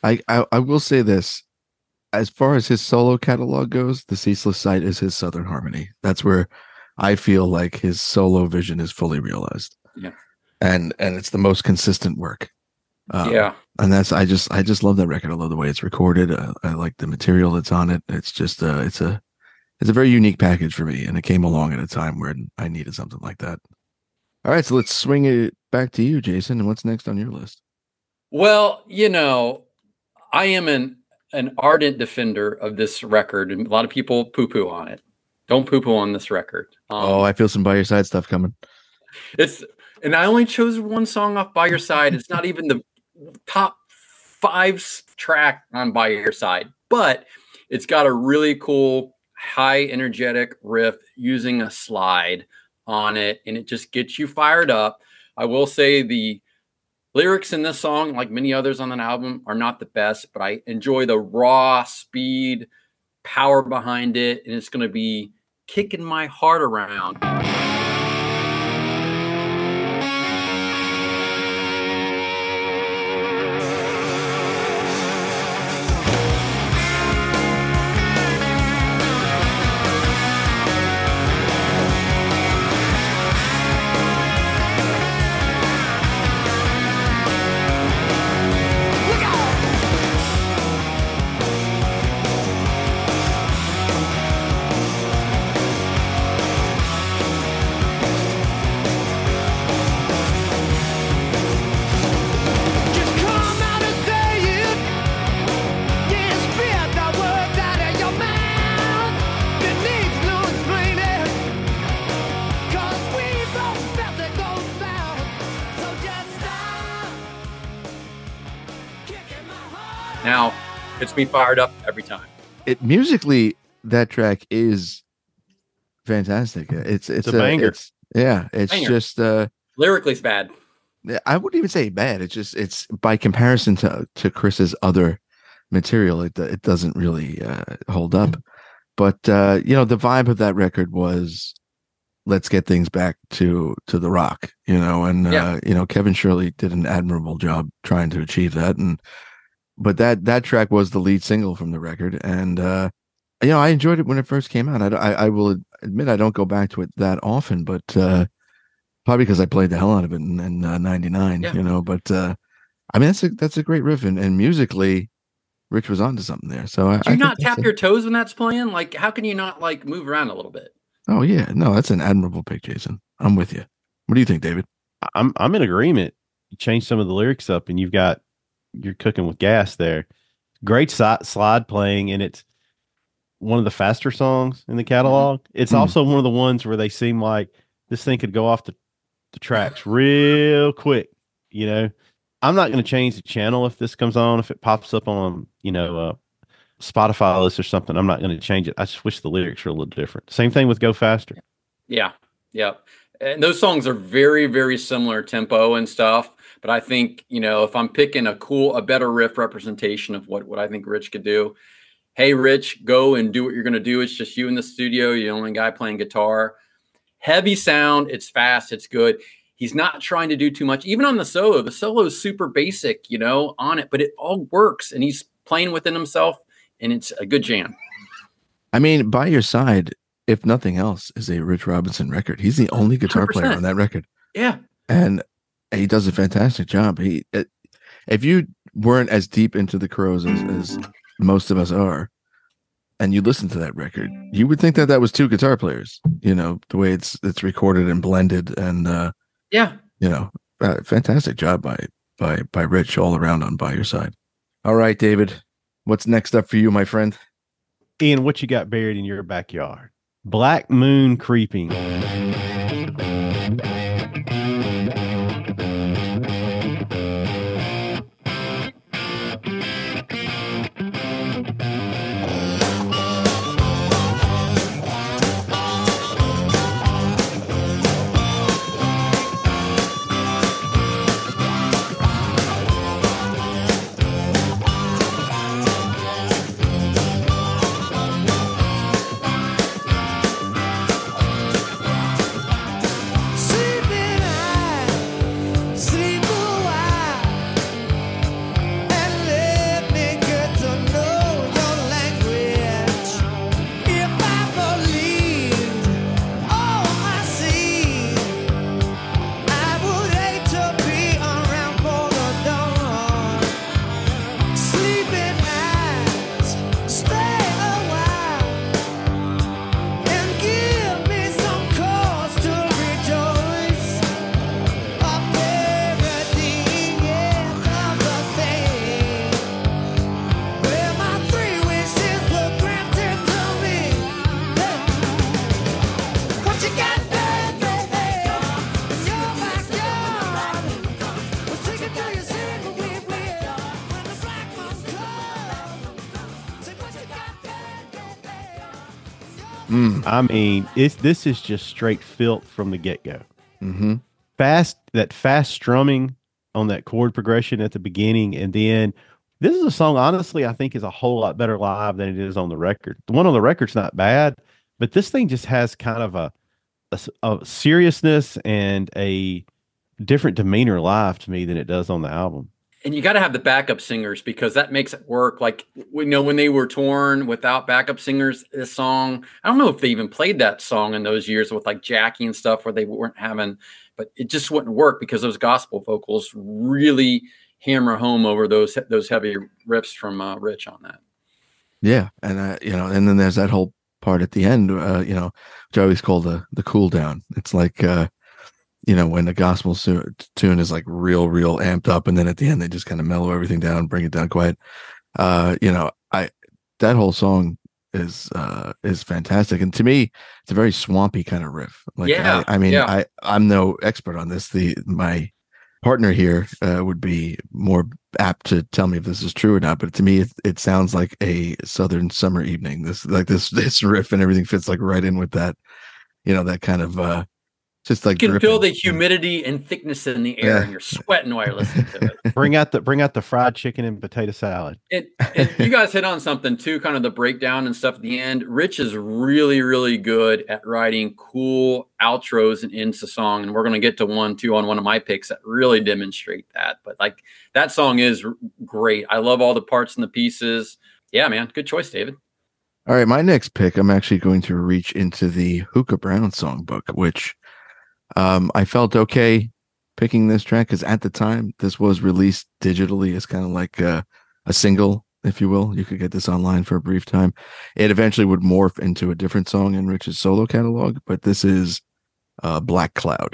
I, I I will say this as far as his solo catalog goes the Ceaseless Sight is his Southern Harmony that's where I feel like his solo vision is fully realized Yeah. and and it's the most consistent work Um, yeah, and that's I just I just love that record. I love the way it's recorded. I, I like the material that's on it. It's just uh it's a it's a very unique package for me, and it came along at a time where I needed something like that. All right, so let's swing it back to you, Jason. And what's next on your list? Well, you know, I am an an ardent defender of this record, and a lot of people poo poo on it. Don't poo poo on this record. Um, oh, I feel some by your side stuff coming. it's and I only chose one song off by your side. It's not even the top five track on by your side, but it's got a really cool, high energetic riff using a slide on it, and it just gets you fired up. I will say the lyrics in this song, like many others on that album, are not the best, but I enjoy the raw speed, power behind it, and it's going to be kicking my heart around. Gets me fired up every time. It musically that track is fantastic. It's it's, a banger. It's, yeah, it's Banger. just uh Lyrically, it's bad. I wouldn't even say bad. It's just it's by comparison to to Chris's other material, it it doesn't really uh, hold up. But uh, you know, the vibe of that record was let's get things back to to the rock, you know, and Yeah. uh, you know, Kevin Shirley did an admirable job trying to achieve that and but that that track was the lead single from the record and uh you know, I enjoyed it when it first came out. I, I, I will admit I don't go back to it that often, but uh, probably because I played the hell out of it in, in uh, '99. Yeah. You know, but uh, I mean that's a that's a great riff, and, and musically, Rich was onto something there. So I, Do I you think not tap your toes when that's playing? Like, how can you not like move around a little bit? Oh yeah, no, that's an admirable pick, Jason. I'm with you. What do you think, David? I'm I'm in agreement. You change some of the lyrics up, and you've got you're cooking with gas there. Great si- slide playing, and it's one of the faster songs in the catalog. It's Mhm. also one of the ones where they seem like this thing could go off the, the tracks real quick. You know, I'm not going to change the channel if this comes on. If it pops up on you know uh, Spotify list or something, I'm not going to change it. I just wish the lyrics were a little different. Same thing with Go Faster. Yeah, yeah. And those songs are very, very similar tempo and stuff. But I think you know if I'm picking a cool, a better riff representation of what what I think Rich could do. Hey, Rich, go and do what you're going to do. It's just you in the studio. You're the only guy playing guitar. Heavy sound. It's fast. It's good. He's not trying to do too much. Even on the solo, the solo is super basic, you know, on it, but it all works. And he's playing within himself, and it's a good jam. I mean, by your side, if nothing else, is a Rich Robinson record. He's the only guitar player 100%. on that record. Yeah, and he does a fantastic job. He, it, if you weren't as deep into the Crowes as, as most of us are, and you listen to that record, you would think that that was two guitar players. You know the way it's it's recorded and blended, and uh, yeah. you know, uh, fantastic job by by by Rich all around on by your side. All right, David, what's next up for you, my friend? Ian, what you got buried in your backyard? Black Moon Creeping. I mean, it's this is just straight filth from the get go. hmm Fast that fast strumming on that chord progression at the beginning, and then this is a song. Honestly, I think is a whole lot better live than it is on the record. The one on the record's not bad, but this thing just has kind of a a seriousness and a different demeanor live to me than it does on the album. And you got to have the backup singers because that makes it work. Like we know when they were torn without backup singers, this song. I don't know if they even played that song in those years with like Jackie and stuff where they weren't having, but it just wouldn't work because those gospel vocals really hammer home over those those heavy riffs from uh, Rich on that. Yeah, and uh, you know, and then there's that whole part at the end, uh, you know, which I always call the the cool down. It's like, uh, you know, when the gospel tune is like real, real amped up, and then at the end they just kind of mellow everything down, bring it down quiet. Uh, you know, I that whole song is uh is fantastic, and to me, it's a very swampy kind of riff. Like, Yeah, I, I mean, yeah. I I'm no expert on this. The my partner here uh, would be more apt to tell me if this is true or not, but to me, it, it sounds like a southern summer evening. This like this this riff and everything fits like right in with that, you know, that kind of uh, just like You can feel the humidity and thickness in the air, Yeah. and you're sweating while you're listening to it. bring out the bring out the fried chicken and potato salad. And, and you guys hit on something too, kind of the breakdown and stuff at the end. Rich is really, really good at writing cool outros and ends the song. And we're going to get to one, too, on one of my picks that really demonstrate that. But like that song is r- great. I love all the parts and the pieces. Yeah, man. Good choice, David. All right, my next pick, I'm actually going to reach into the Hookah Brown songbook, which um, I felt okay picking this track because at the time this was released digitally as kind of like a, a single, if you will. You could get this online for a brief time. It eventually would morph into a different song in Rich's solo catalog, but this is uh, Black Cloud.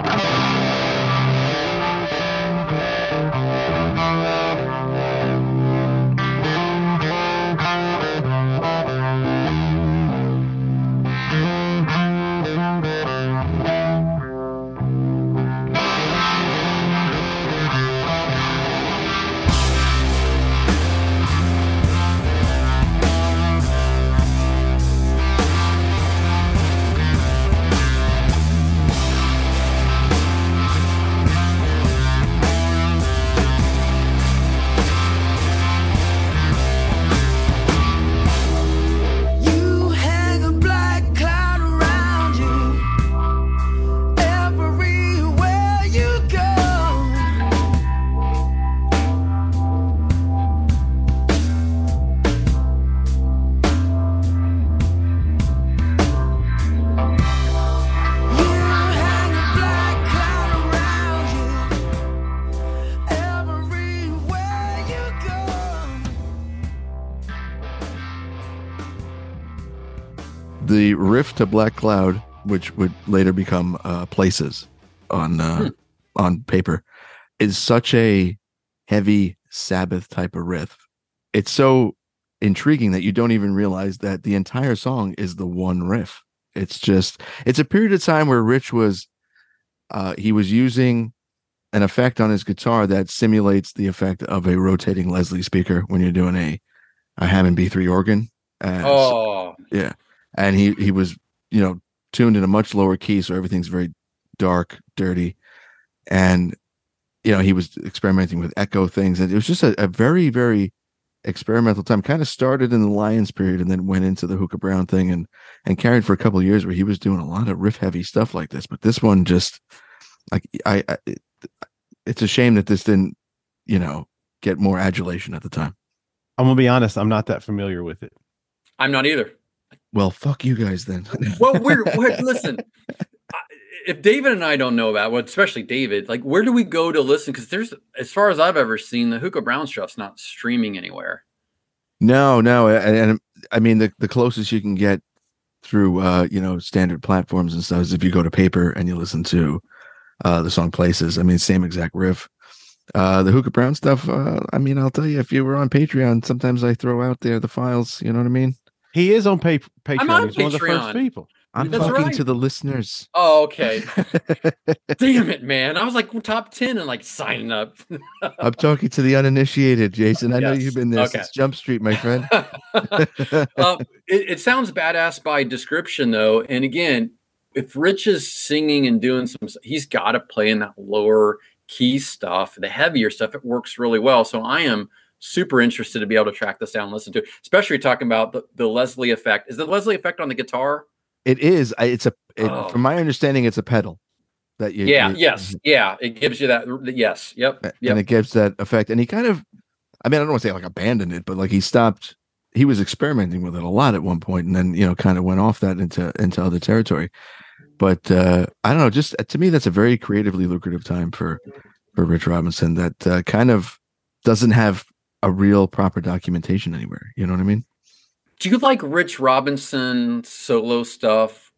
The riff to Black Cloud, which would later become uh, Places on uh, on paper, is such a heavy Sabbath type of riff. It's so intriguing that you don't even realize that the entire song is the one riff. It's just it's a period of time where Rich was uh, he was using an effect on his guitar that simulates the effect of a rotating Leslie speaker when you're doing a a Hammond B3 organ. Uh, Oh, and he he was you know tuned in a much lower key so everything's very dark dirty and you know he was experimenting with echo things and it was just a, a very very experimental time kind of started in the lions period and then went into the hookah brown thing and and carried for a couple of years where he was doing a lot of riff heavy stuff like this but this one just like i, I it, it's a shame that this didn't you know get more adulation at the time I'm gonna be honest. I'm not that familiar with it. I'm not either. Well fuck you guys then Well, we're, we're listen. If David and I don't know about, well, especially David, like where do we go to listen? Because there's, as far as I've ever seen, the Hookah Brown stuff's not streaming anywhere. No, no, and, and I mean the the closest you can get through uh you know standard platforms and stuff is if you go to paper and you listen to uh the song places. I mean same exact riff. Uh the Hookah Brown stuff, uh I mean I'll tell you if you were on Patreon, sometimes I throw out there the files, you know what I mean? He is on pa- Patreon. on He's one of the first Patreon. people. I'm That's talking right. to the listeners. Oh, okay. Damn it, man! I was like top ten and like signing up. I'm talking to the uninitiated, Jason. I know you've been there Okay. since Jump Street, my friend. uh, it, it sounds badass by description, though. And again, if Rich is singing and doing some, he's got to play in that lower key stuff, the heavier stuff. It works really well. So I am super interested to be able to track this down and listen to it, especially talking about the, the Leslie effect. Is the Leslie effect on the guitar? it is. I- It's a. It, Oh. From my understanding, it's a pedal that you. yeah. you- Yes. Yeah. It gives you that. Yes. Yep. Yep. and it gives that effect. And he kind of, I mean, I don't want to say like abandoned it, but like he stopped. He was experimenting with it a lot at one point, and then you know, kind of went off that into into other territory. But uh I don't know. Just to me, that's a very creatively lucrative time for for Rich Robinson. That uh, kind of doesn't have a real proper documentation anywhere. You know what I mean? Do you like Rich Robinson solo stuff?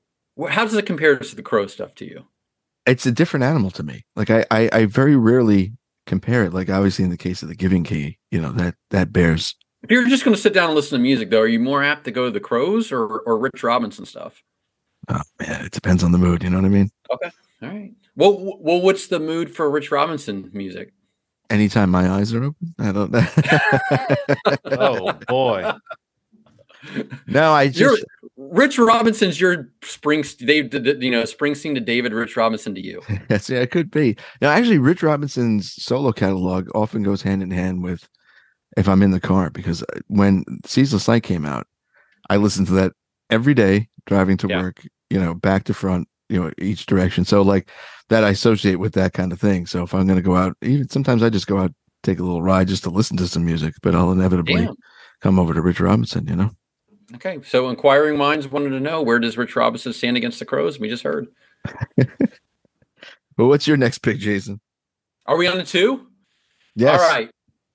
How does it compare to the Crow stuff to you? It's a different animal to me. Like I, I, I very rarely compare it. Like obviously in the case of the Giving Key, you know that that bears If you're just going to sit down and listen to music, though, are you more apt to go to the Crowes or, or Rich Robinson stuff? Oh man, it depends on the mood. You know what I mean? Okay, all right. Well, well, what's the mood for Rich Robinson music? Anytime my eyes are open, I don't know. Oh boy. no, I just You're- Rich Robinson's your spring, they, did you know, Springsteen to David, Rich Robinson to you. yes, yeah, it could be. Now, actually, Rich Robinson's solo catalog often goes hand in hand with if I'm in the car because uh, when Ceaseless Sight came out, I listened to that every day driving to Yeah. work. You know, back to front. You know, each direction. So like that, I associate with that kind of thing. So if I'm going to go out, even sometimes I just go out, take a little ride just to listen to some music, but I'll inevitably Damn. come over to Rich Robinson. You know. Okay, so inquiring minds wanted to know where does Rich Robinson stand against the Crowes? We just heard. But what's your next pick, Jason? Are we on the two? Yes. All right.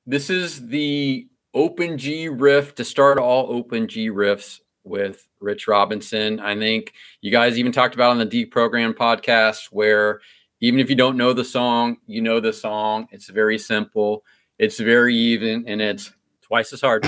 This is the Open G riff to start all Open G riffs with Rich Robinson. I think you guys even talked about on the Deprogram podcast where even if you don't know the song, you know the song. It's very simple, it's very even, and it's twice as hard.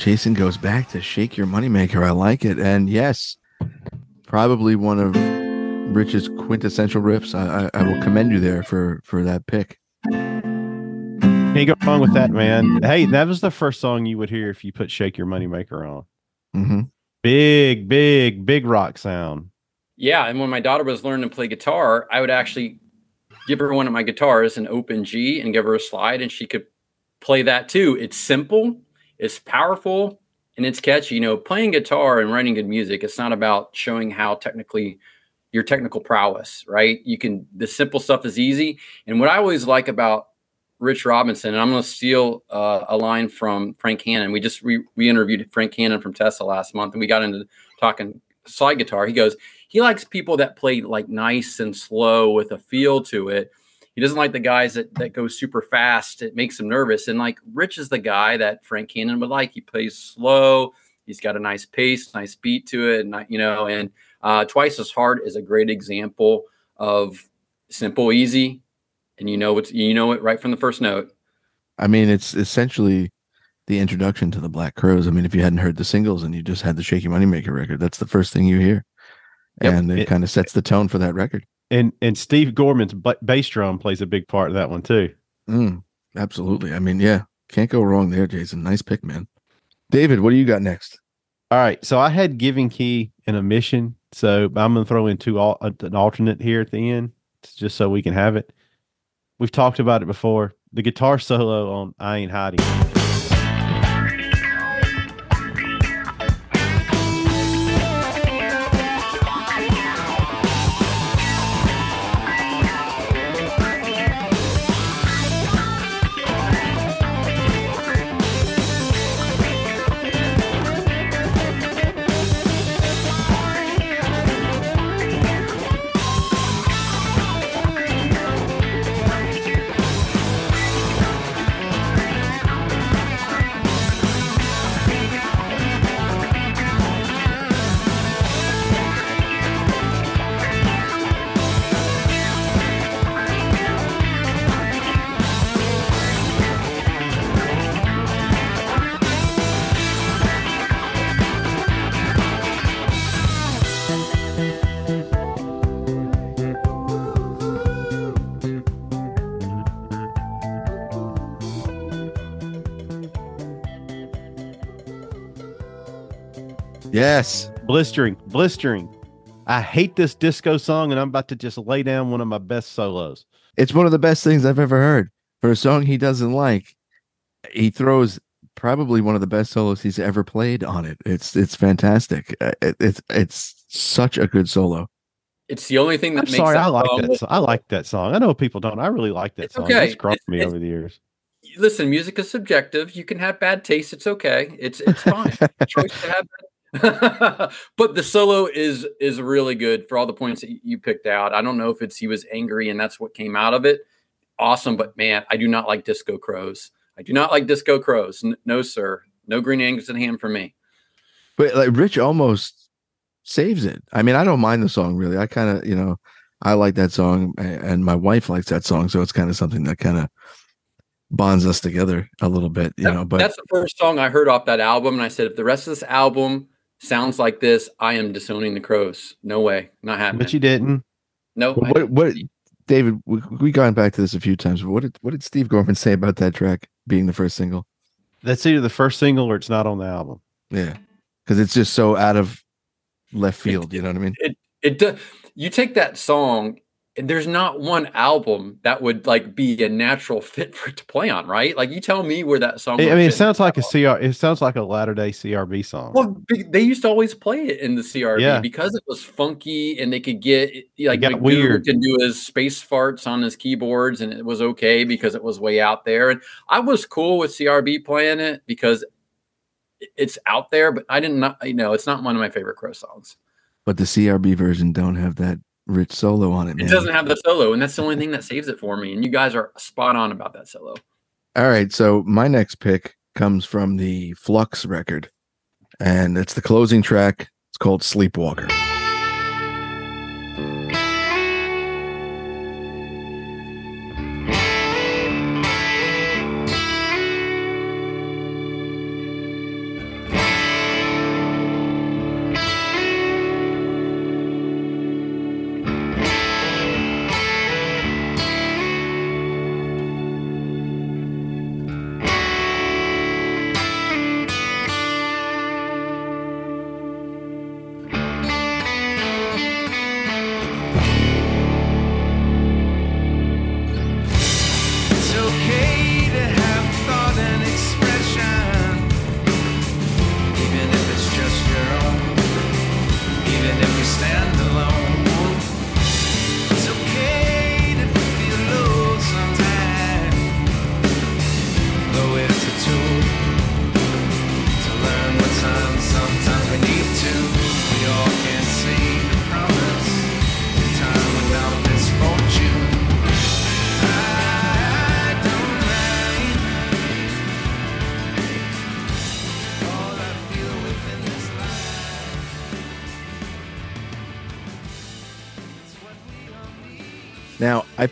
Jason goes back to Shake Your Moneymaker. I like it. And yes, probably one of Rich's quintessential riffs. I, I, I will commend you there for for that pick. Can't go wrong with that, man. Hey, that was the first song you would hear if you put Shake Your Moneymaker on. hmm Big, big, big rock sound. Yeah, and when my daughter was learning to play guitar, I would actually give her one of my guitars, an open G, and give her a slide, and she could play that too. It's simple, it's powerful, and it's catchy. You know, playing guitar and writing good music, it's not about showing how technically your technical prowess, right? You can the simple stuff is easy. And what I always like about Rich Robinson, and I'm going to steal uh, a line from Frank Hannon. We just we, we interviewed Frank Hannon from Tesla last month, and we got into talking slide guitar. He goes, he likes people that play like nice and slow with a feel to it. He doesn't like the guys that that go super fast. It makes him nervous. And like Rich is the guy that Frank Hannon would like. He plays slow. He's got a nice pace, nice beat to it, and you know. And uh, twice as hard is a great example of simple, easy, and you know it's you know it right from the first note. I mean, it's essentially the introduction to the Black Crowes. I mean, if you hadn't heard the singles and you just had the Shake Your Moneymaker record, that's the first thing you hear, Yep. and it, It- kind of sets the tone for that record. And and Steve Gorman's ba- bass drum plays a big part of that one too. Mm, absolutely. I mean, yeah, can't go wrong there, Jason. Nice pick, man. David, what do you got next? All right, so I had Giving Key and a mission, so I'm going to throw in two al- uh, an alternate here at the end, just so we can have it. We've talked about it before. The guitar solo on "I Ain't Hiding." Yes. Blistering, blistering. I hate this disco song, and I'm about to just lay down one of my best solos. It's one of the best things I've ever heard. For a song he doesn't like, he throws probably one of the best solos he's ever played on it. It's it's fantastic. Uh, It, it's it's such a good solo. It's the only thing that I'm makes sorry, that I like song that. Song. I like that song. I know people don't. I really like that It's song. okay. It's grown It's- me it's- over the years. listen, music is subjective. You can have bad taste. It's okay. It's it's fine. Choice to have bad- but the solo is is really good for all the points that you- picked out. I don't know if it's he was angry and that's what came out of it. Awesome, but man, I do not like Disco Crowes. I do not like Disco Crowes. N- no, sir. No green Angus in hand for me. But like Rich almost saves it. I mean, I don't mind the song really. I kind of, you know, I like that song and my wife likes that song, so it's kind of something that kind of bonds us together a little bit, you That- know, but that's the first song I heard off that album, and I said, if the rest of this album sounds like this, I am disowning the Crowes. No way, not happening. But you didn't. no, I what what David, we we gone back to this a few times. But what did what did Steve Gorman say about that track being the first single? That's either the first single or it's not on the album. Yeah, because it's just so out of left field. You know what I mean? it does you take that song and there's not one album that would like be a natural fit for it to play on right like you tell me where that song I mean, it sounds like a CR. It sounds like a latter day CRB song. well they used to always play it in the crb Yeah. because it was funky and they could get eh, like got weird. can do his space farts on his keyboards and it was okay because it was way out there and i was cool with crb playing it because it's out there but i didn't not you know it's not one of my favorite crow songs But the CRB version don't have that rich solo on it. It doesn't have the solo, and that's the only thing that saves it for me. And you guys are spot on about that solo. All right, so my next pick comes from the Flux record, and it's the closing track. It's called Sleepwalker.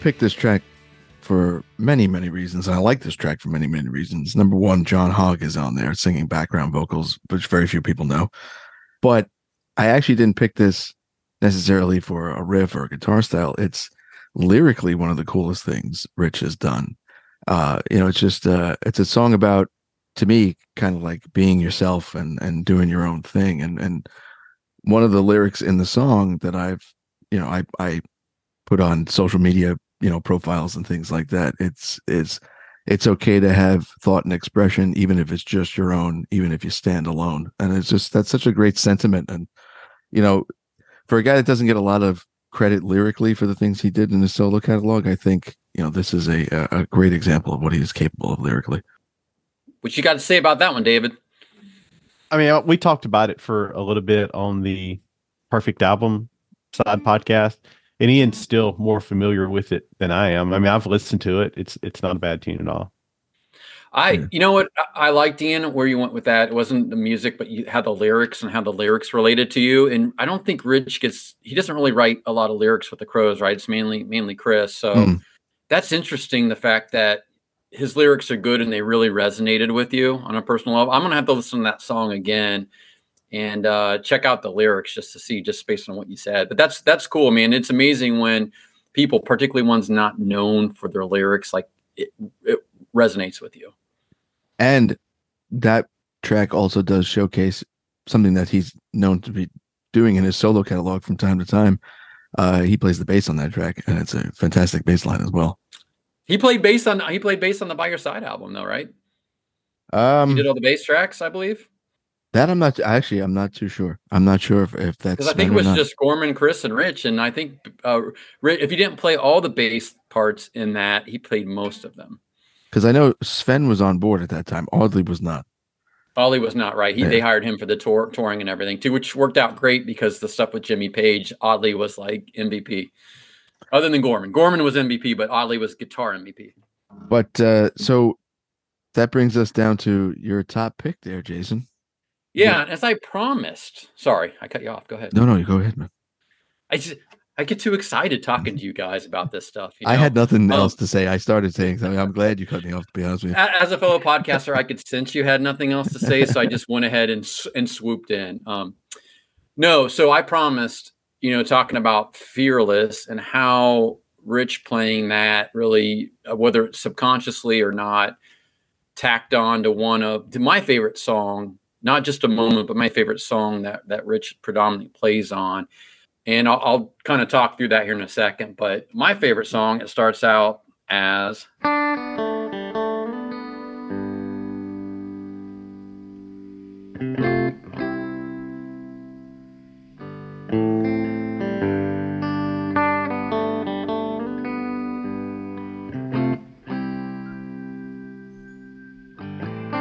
Picked this track for many, many reasons. and I like this track for many, many reasons. Number one, John Hogg is on there singing background vocals, which very few people know. But I actually didn't pick this necessarily for a riff or a guitar style. It's lyrically one of the coolest things Rich has done. Uh, you know, it's just uh it's a song about to me kind of like being yourself and and doing your own thing. And and one of the lyrics in the song that I've you know, I I put on social media you know profiles and things like that it's it's it's okay to have thought and expression even if it's just your own even if you stand alone. And it's just that's such a great sentiment. And you know for a guy that doesn't get a lot of credit lyrically for the things he did in his solo catalog i think you know this is a a a great example of what he is capable of lyrically. What you got to say about that one, David? I mean, uh, we talked about it for a little bit on the Perfect Album side podcast, and Ian's still more familiar with it than I am. I mean, I've listened to it. It's it's not a bad tune at all. I, Yeah. you know what, I, I liked Ian where you went with that. It wasn't the music, but you had the lyrics and how the lyrics related to you. And I don't think Rich gets. He doesn't really write a lot of lyrics with the Crowes, right? It's mainly mainly Chris. So Hmm. that's interesting. The fact that his lyrics are good and they really resonated with you on a personal level. I'm gonna have to listen to that song again and uh, check out the lyrics just to see, just based on what you said. But that's that's cool, man. It's amazing when people, particularly ones not known for their lyrics, like it, it resonates with you. and that track also does showcase something that he's known to be doing in his solo catalog from time to time. Uh, he plays the bass on that track, and it's a fantastic bass line as well. He played bass on he played bass on the By Your Side album though, right? He Um, did all the bass tracks, I believe. That I'm not actually. I'm not too sure. I'm not sure if, if that's Because I think it was just Gorman, Chris, and Rich, and I think uh, Ri- if you didn't play all the bass parts in that, he played most of them. because I know Sven was on board at that time. Audley was not. Ollie was not right. He, They hired him for the tour, touring and everything too, which worked out great because the stuff with Jimmy Page, Audley was like MVP. Other than Gorman, Gorman was MVP, but Audley was guitar MVP. But uh, so that brings us down to your top pick there, Jason. Yeah, as I promised. Sorry, I cut you off. Go ahead. No, no, you go ahead, man. I just I get too excited talking to you guys about this stuff. You I had nothing Um, else to say. I started saying something. I'm glad you cut me off. To be honest with you, as a fellow podcaster, I could sense you had nothing else to say, so I just went ahead and and swooped in. Um, no, so I promised, you know, talking about fearless and how Rich playing that really, uh, whether it's subconsciously or not, tacked on to one of to my favorite song, not just a moment, but my favorite song that that Rich predominantly plays on. And I'll, I'll kind of talk through that here in a second. But my favorite song, it starts out as.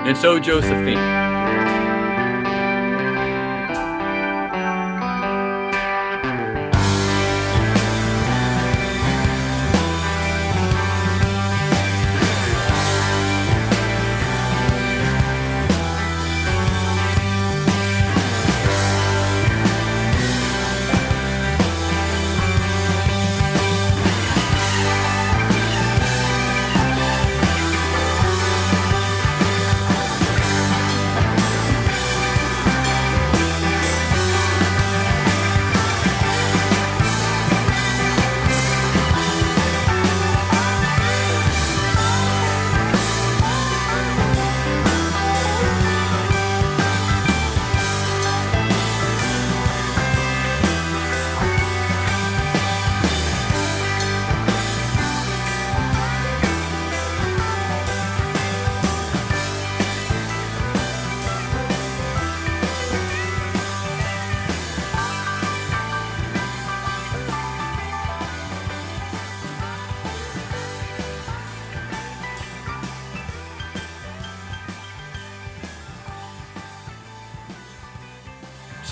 And so Josephine.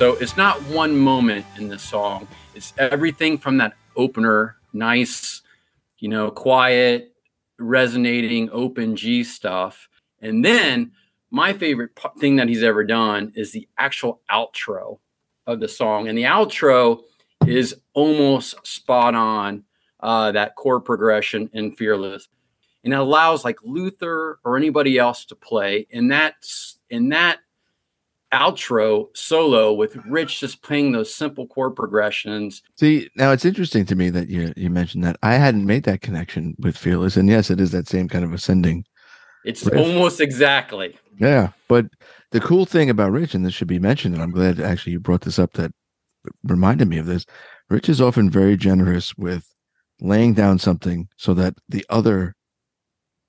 So it's not one moment in the song. It's everything from that opener, nice, you know, quiet, resonating, open G stuff. And then my favorite thing that he's ever done is the actual outro of the song. And the outro is almost spot on uh, that chord progression in Fearless. And it allows like Luther or anybody else to play. And that's in that outro solo with Rich just playing those simple chord progressions. see now it's interesting to me that you you mentioned that. I hadn't made that connection with Fearless, and yes, it is that same kind of ascending. It's Riff. almost exactly. Yeah, but the cool thing about Rich, and this should be mentioned, and I'm glad actually you brought this up that reminded me of this. Rich is often very generous with laying down something so that the other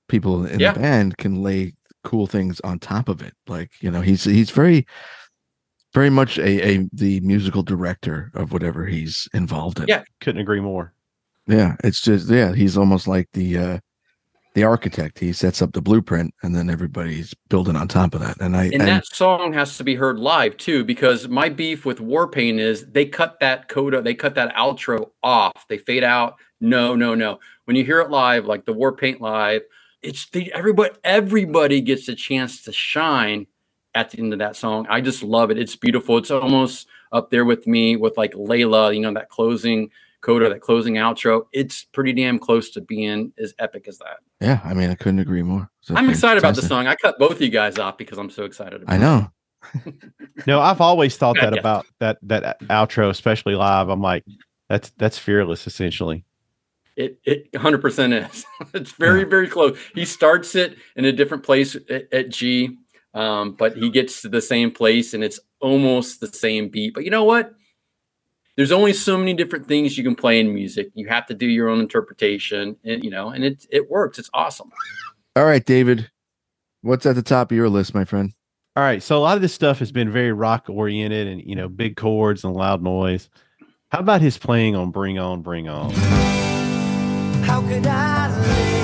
people in Yeah. the band can lay cool things on top of it. Like you know, he's he's very, very much a a the musical director of whatever he's involved in. Yeah. Couldn't agree more. yeah. It's just yeah, he's almost like the uh the architect. He sets up the blueprint, and then everybody's building on top of that. And I And and that song has to be heard live too, because my beef with Warpaint is they cut that coda, they cut that outro off. They fade out. No, no, no. When you hear it live, like the Warpaint live, it's the everybody everybody gets a chance to shine at the end of that song. I just love it. It's beautiful. It's almost up there with me with like Layla, you know, that closing coda, that closing outro. It's pretty damn close to being as epic as that. Yeah, I mean, I couldn't agree more. It's a I'm excited about the song. I cut both of you guys off because I'm so excited about I know. No, I've always thought that Yeah. about that that outro, especially live. I'm like, that's that's fearless, essentially. It it 100% is. it's very very close. He starts it in a different place at, at G, um, but he gets to the same place, and it's almost the same beat. But you know what? There's only so many different things you can play in music. You have to do your own interpretation, and you know, and it it works. It's awesome. All right, David, what's at the top of your list, my friend? All right. So a lot of this stuff has been very rock oriented and, you know, big chords and loud noise. How about his playing on Bring On, Bring On? How could I live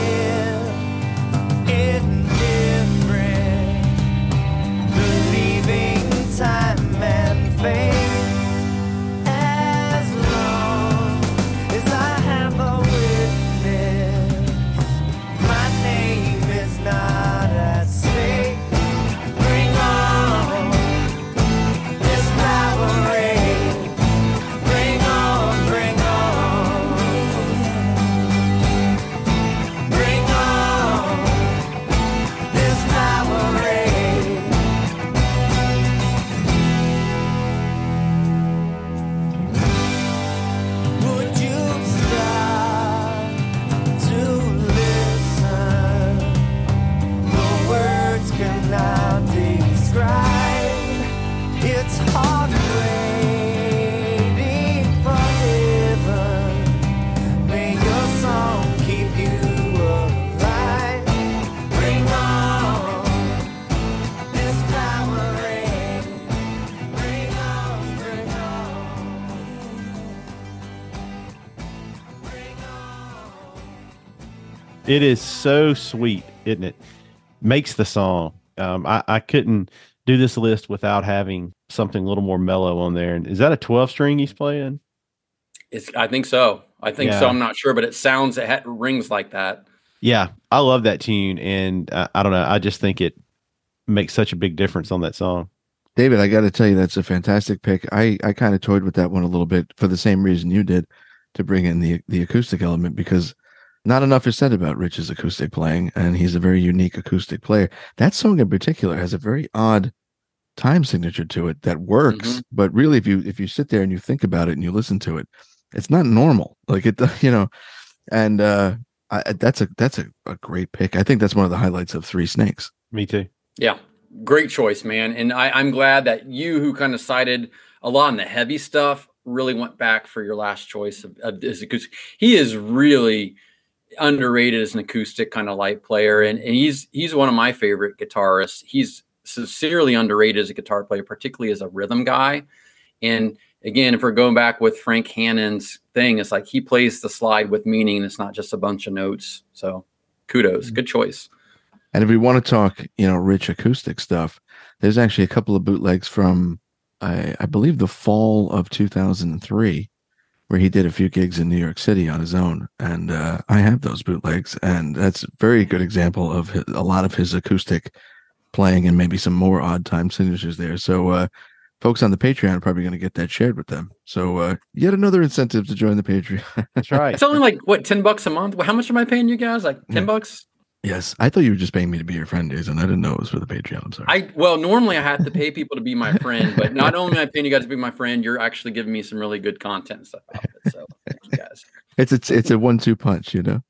It is so sweet, isn't it? Makes the song. Um, I, I couldn't do this list without having something a little more mellow on there. And is that a 12 string he's playing? It's I think so. I think so. I'm not sure, but it sounds it ha- rings like that. Yeah, I love that tune. And uh, I don't know. I just think it makes such a big difference on that song. David, I got to tell you, that's a fantastic pick. I, I kind of toyed with that one a little bit for the same reason you did to bring in the the acoustic element because not enough is said about Rich's acoustic playing, and he's a very unique acoustic player. That song in particular has a very odd time signature to it that works, Mhm. but really, if you if you sit there and you think about it and you listen to it, it's not normal. Like it, you know, and uh, I, that's a that's a, a great pick. I think that's one of the highlights of Three Snakes. Me too. Yeah, great choice, man. And I, I'm glad that you, who kind of cited a lot on the heavy stuff, really went back for your last choice of, of this acoustic. He is really underrated as an acoustic kind of light player, and, and he's he's one of my favorite guitarists. He's sincerely underrated as a guitar player, particularly as a rhythm guy. And again, if we're going back with Frank Hannon's thing, it's like he plays the slide with meaning. It's not just a bunch of notes. So kudos, mm-hmm. good choice. And if we want to talk, you know, rich acoustic stuff, there's actually a couple of bootlegs from, I, I believe, the fall of 2003, where he did a few gigs in New York City on his own. And uh, I have those bootlegs, and that's a very good example of his, a lot of his acoustic playing and maybe some more odd time signatures there. So, uh, folks on the Patreon are probably going to get that shared with them. So, uh, yet another incentive to join the Patreon. That's right. It's only like what ten bucks a month. How much am I paying you guys? Like ten Yeah. bucks. Yes, I thought you were just paying me to be your friend, Jason. I didn't know it was for the Patreon. I'm sorry. I well, normally I have to pay people to be my friend, but not only am I paying you guys to be my friend, you're actually giving me some really good content and stuff out of it. So thank you guys. it's it's it's a one two punch, you know.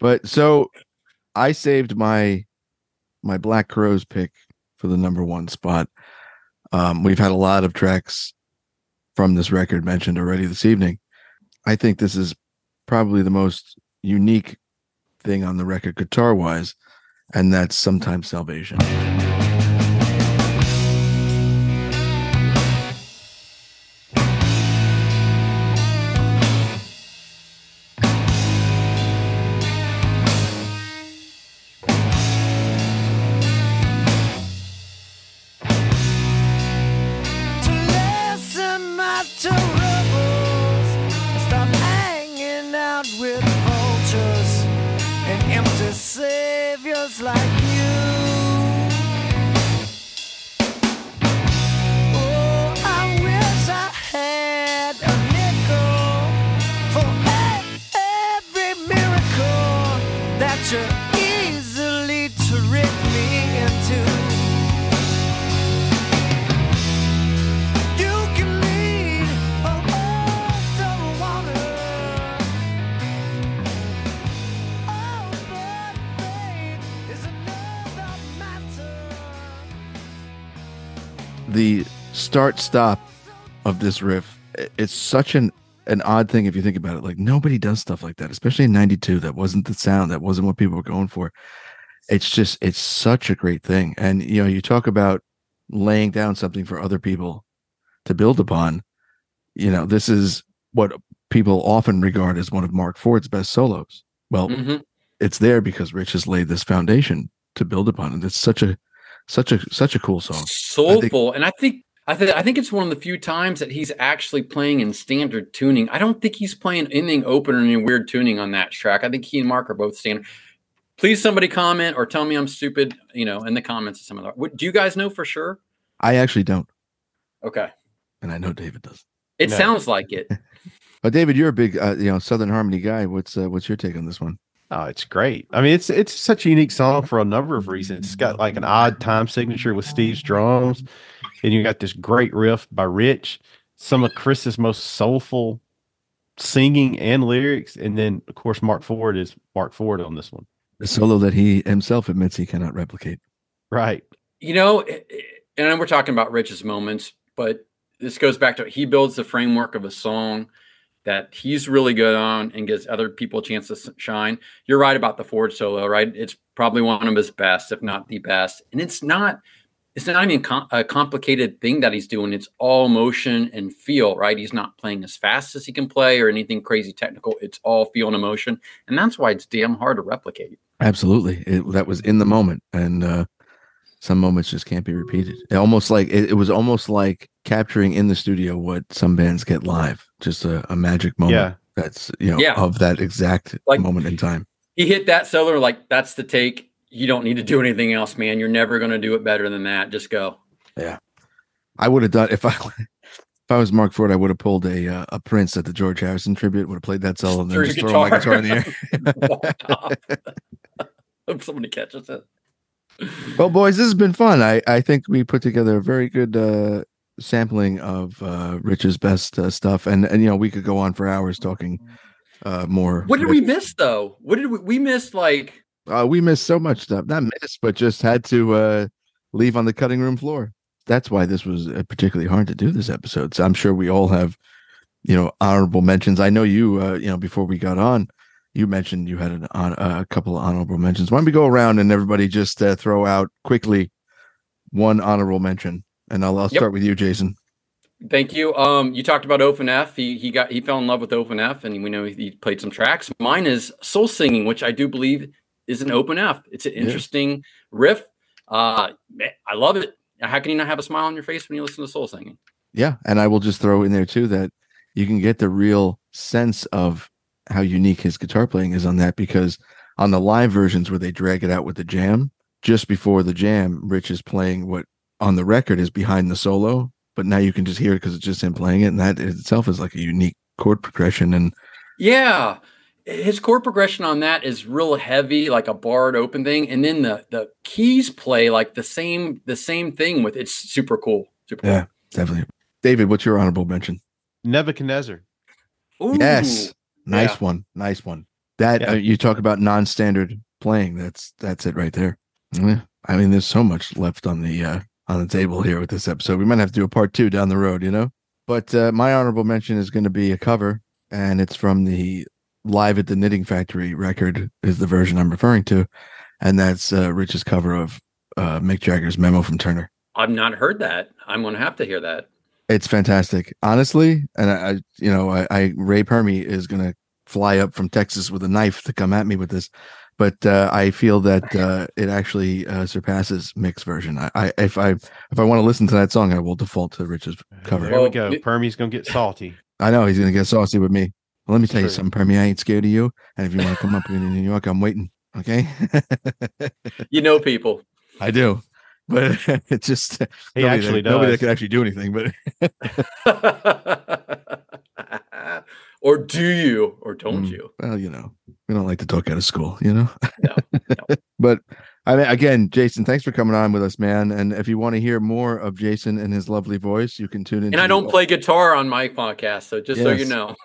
but so I saved my my Black Crowes pick for the number one spot. Um, we've had a lot of tracks from this record mentioned already this evening. I think this is probably the most unique thing on the record guitar wise, and that's sometimes salvation. Like the start stop of this riff it's such an an odd thing if you think about it. Like nobody does stuff like that, especially in '92. That wasn't the sound. That wasn't what people were going for. It's just it's such a great thing. And you know, you talk about laying down something for other people to build upon. You know, this is what people often regard as one of Marc Ford's best solos. Well, Mhm. it's there because Rich has laid this foundation to build upon, and it's such a such a such a cool song. soulful and i think I, th- I think it's one of the few times that he's actually playing in standard tuning i don't think he's playing anything open or any weird tuning on that track i think he and marc are both standard please somebody comment or tell me i'm stupid you know in the comments of some of that what, do you guys know for sure I actually don't, okay and I know David does. it No. sounds like it But David, you're a big uh, you know Southern Harmony guy. What's uh, what's your take on this one? Oh, it's great. I mean, it's it's such a unique song for a number of reasons. It's got like an odd time signature with Steve's drums, and you got this great riff by Rich, some of Chris's most soulful singing and lyrics, and then of course Marc Ford is Marc Ford on this one. The solo that he himself admits he cannot replicate. Right. you know it- it- and we're talking about rich's moments but this goes back to he builds the framework of a song that he's really good on and gives other people a chance to shine. You're right about the ford solo right? It's probably one of his best if not the best. And it's not it's not even com- a complicated thing that he's doing. It's all motion and feel right? He's not playing as fast as he can play or anything crazy technical. It's all feel and emotion. And that's why it's damn hard to replicate. Absolutely, it, that was in the moment, and uh, some moments just can't be repeated. It almost like it, it was almost like capturing in the studio what some bands get live, just a, a magic moment. Yeah. That's you know Yeah. of that exact Like- moment in time. he hit that solo like that's the take you don't need to do anything else man you're never going to do it better than that just go Yeah, I would have done if I if I was Marc Ford, I would have pulled a uh, a Prince at the George Harrison tribute, would have played that solo, and then just your throw my guitar. guitar in the air. Walked. Hope somebody catches it Well, boys, this has been fun. I, I think we put together a very good uh, sampling of uh, Rich's best uh, stuff, and and you know we could go on for hours talking uh, more. what did we miss though what did we we missed like Uh, we missed so much stuff. Not missed, but just had to uh, leave on the cutting room floor. That's why this was uh, particularly hard to do this episode. So I'm sure we all have, you know, honorable mentions. I know you, uh, you know, before we got on, you mentioned you had an on, uh, a couple of honorable mentions. Why don't we go around and everybody just uh, throw out quickly one honorable mention, and I'll, I'll Yep. start with you, Jason. thank you. Um you talked about open f. He he got he fell in love with open f and we know he, he played some tracks. Mine is soul singing which i do believe is an open f. It's an Yeah. interesting riff. Uh i love it. How can you not have a smile on your face when you listen to soul singing? Yeah, and I will just throw in there too that you can get the real sense of how unique his guitar playing is on that because on the live versions where they drag it out with the jam, just before the jam, Rich is playing what on the record is behind the solo, but now you can just hear it because it's just him playing it, and that itself is like a unique chord progression. And Yeah. His chord progression on that is real heavy, like a barred open thing. And then the the keys play like the same the same thing with it's super cool. Super Yeah. definitely, David, what's your honorable mention? Nebuchadnezzar. Ooh. Yes, nice Yeah. one, nice one. That Yeah. uh, you talk about non-standard playing. That's that's it right there. Yeah. I mean, there's so much left on the uh, on the table here with this episode. We might have to do a part two down the road, you know. But uh, my honorable mention is going to be a cover, and it's from the Live at the Knitting Factory record. Is the version I'm referring to, and that's uh, Rich's cover of uh, Mick Jagger's "Memo from Turner." I've not heard that. I'm gonna have to hear that. It's fantastic, honestly. And I, I you know, I, I Ray Permy is gonna fly up from Texas with a knife to come at me with this, but uh, I feel that uh, it actually uh, surpasses Mick's version. I, I if I if I want to listen to that song, I will default to Rich's cover. There we go. mi- Permy's gonna get salty. I know he's gonna get saucy with me. Well, let me tell you something, Permy. I ain't scared of you, and if you want to come up here in New York, I'm waiting. Okay, You know people. I do, but it's just He nobody actually that, nobody that does. can actually do anything. But or do you or don't Mm. you? well, you know, we don't like to talk out of school, you know. No, no. but I mean, again, Jason, thanks for coming on with us, man. And if you want to hear more of Jason and his lovely voice, you can tune in. And I don't play guitar on my podcast, so just so you know.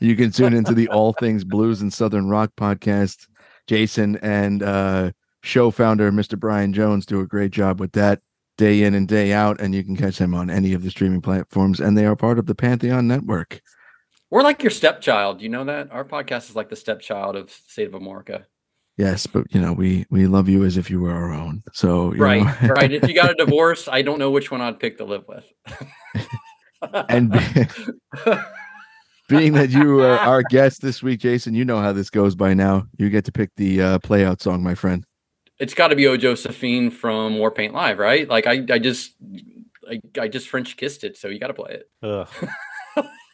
You can tune into the All Things Blues and Southern Rock podcast. Jason and uh, show founder Mr. Brian Jones do a great job with that. day in and day out, and you can catch them on any of the streaming platforms. And they are part of the Pantheon Network. We're like your stepchild. You know that our podcast is like the stepchild of State of Amorica. Yes, but you know we we love you as if you were our own. So you Right, know. right. If you got a divorce, I don't know which one I'd pick to live with. and be- being that you are our guest this week, Jason, you know how this goes by now. You get to pick the uh, play out song, my friend. it's got to be O Josephine from Warpaint Live, right? Like I, I just, I, I just French kissed it, so you got to play it.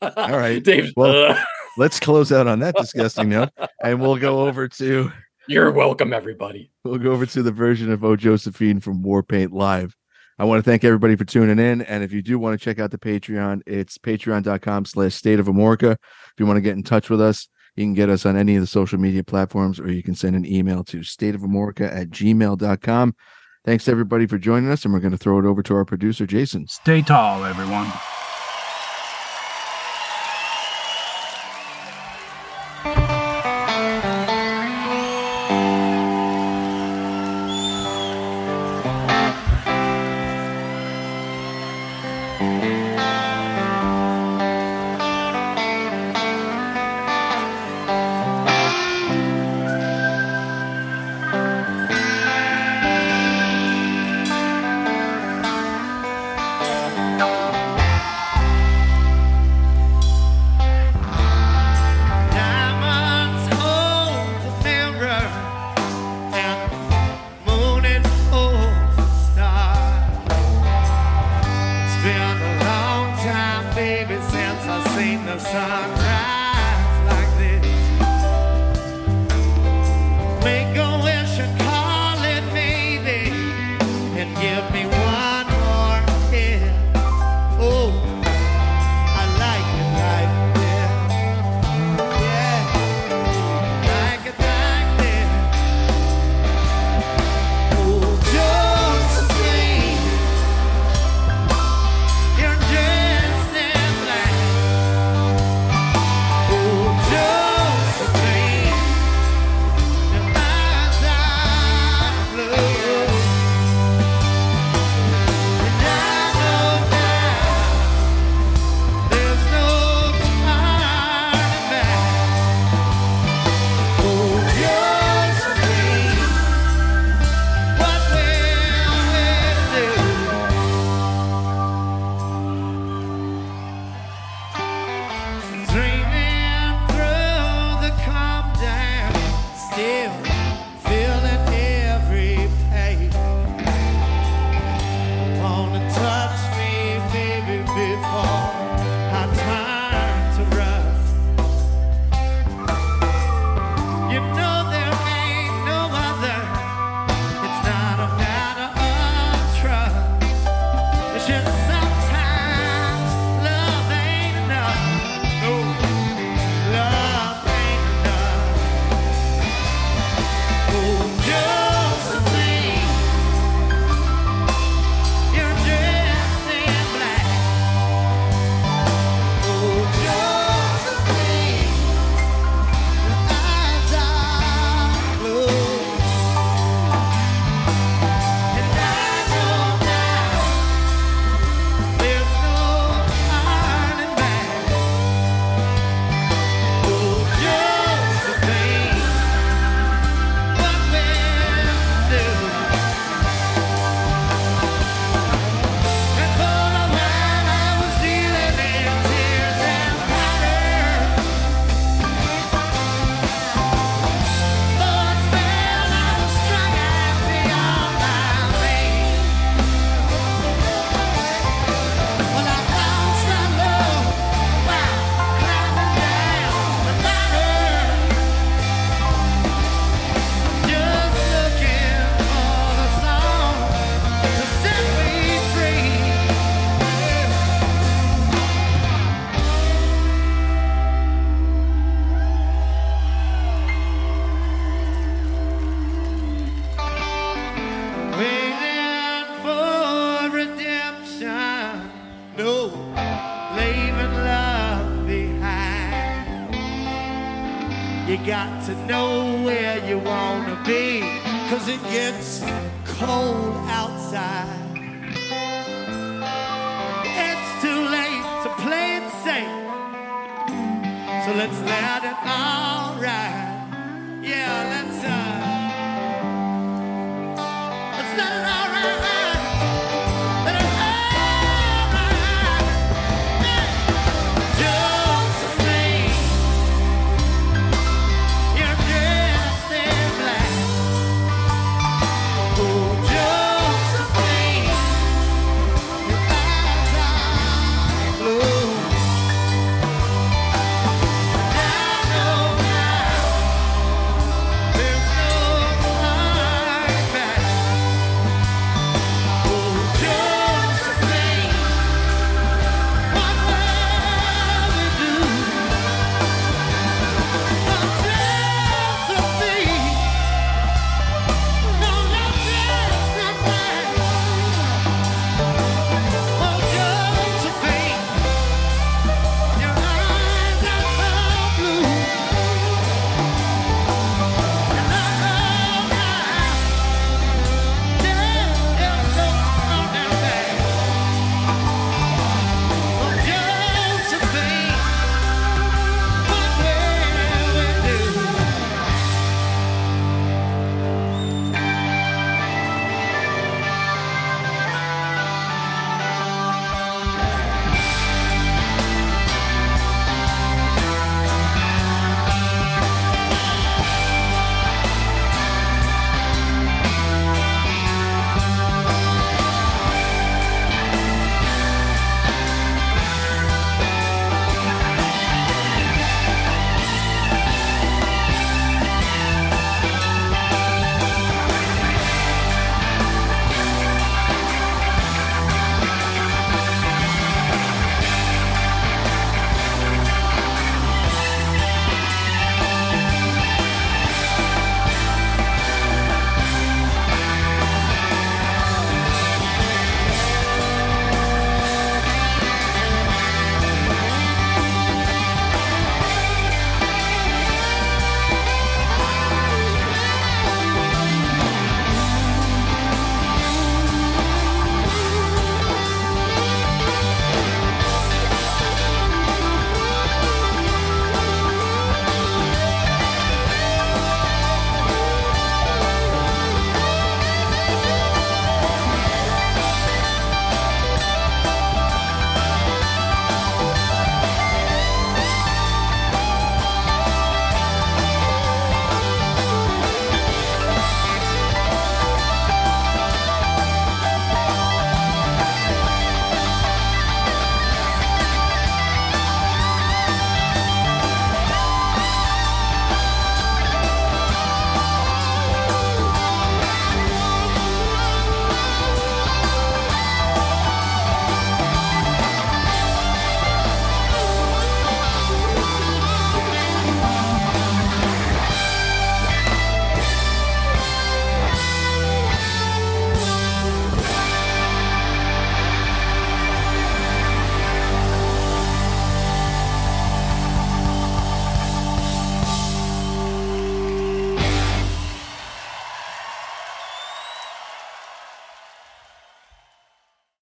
Ugh. All right. Dave. Well- uh, Let's close out on that disgusting note, and we'll go over to you're welcome, everybody. we'll go over to the version of O Josephine from Warpaint Live. I want to thank everybody for tuning in. And if you do want to check out the Patreon, it's patreon.com slash state of Amorica. If you want to get in touch with us, you can get us on any of the social media platforms, or you can send an email to stateofamorica at gmail.com. Thanks everybody for joining us, and we're going to throw it over to our producer, Jason. Stay tall, everyone.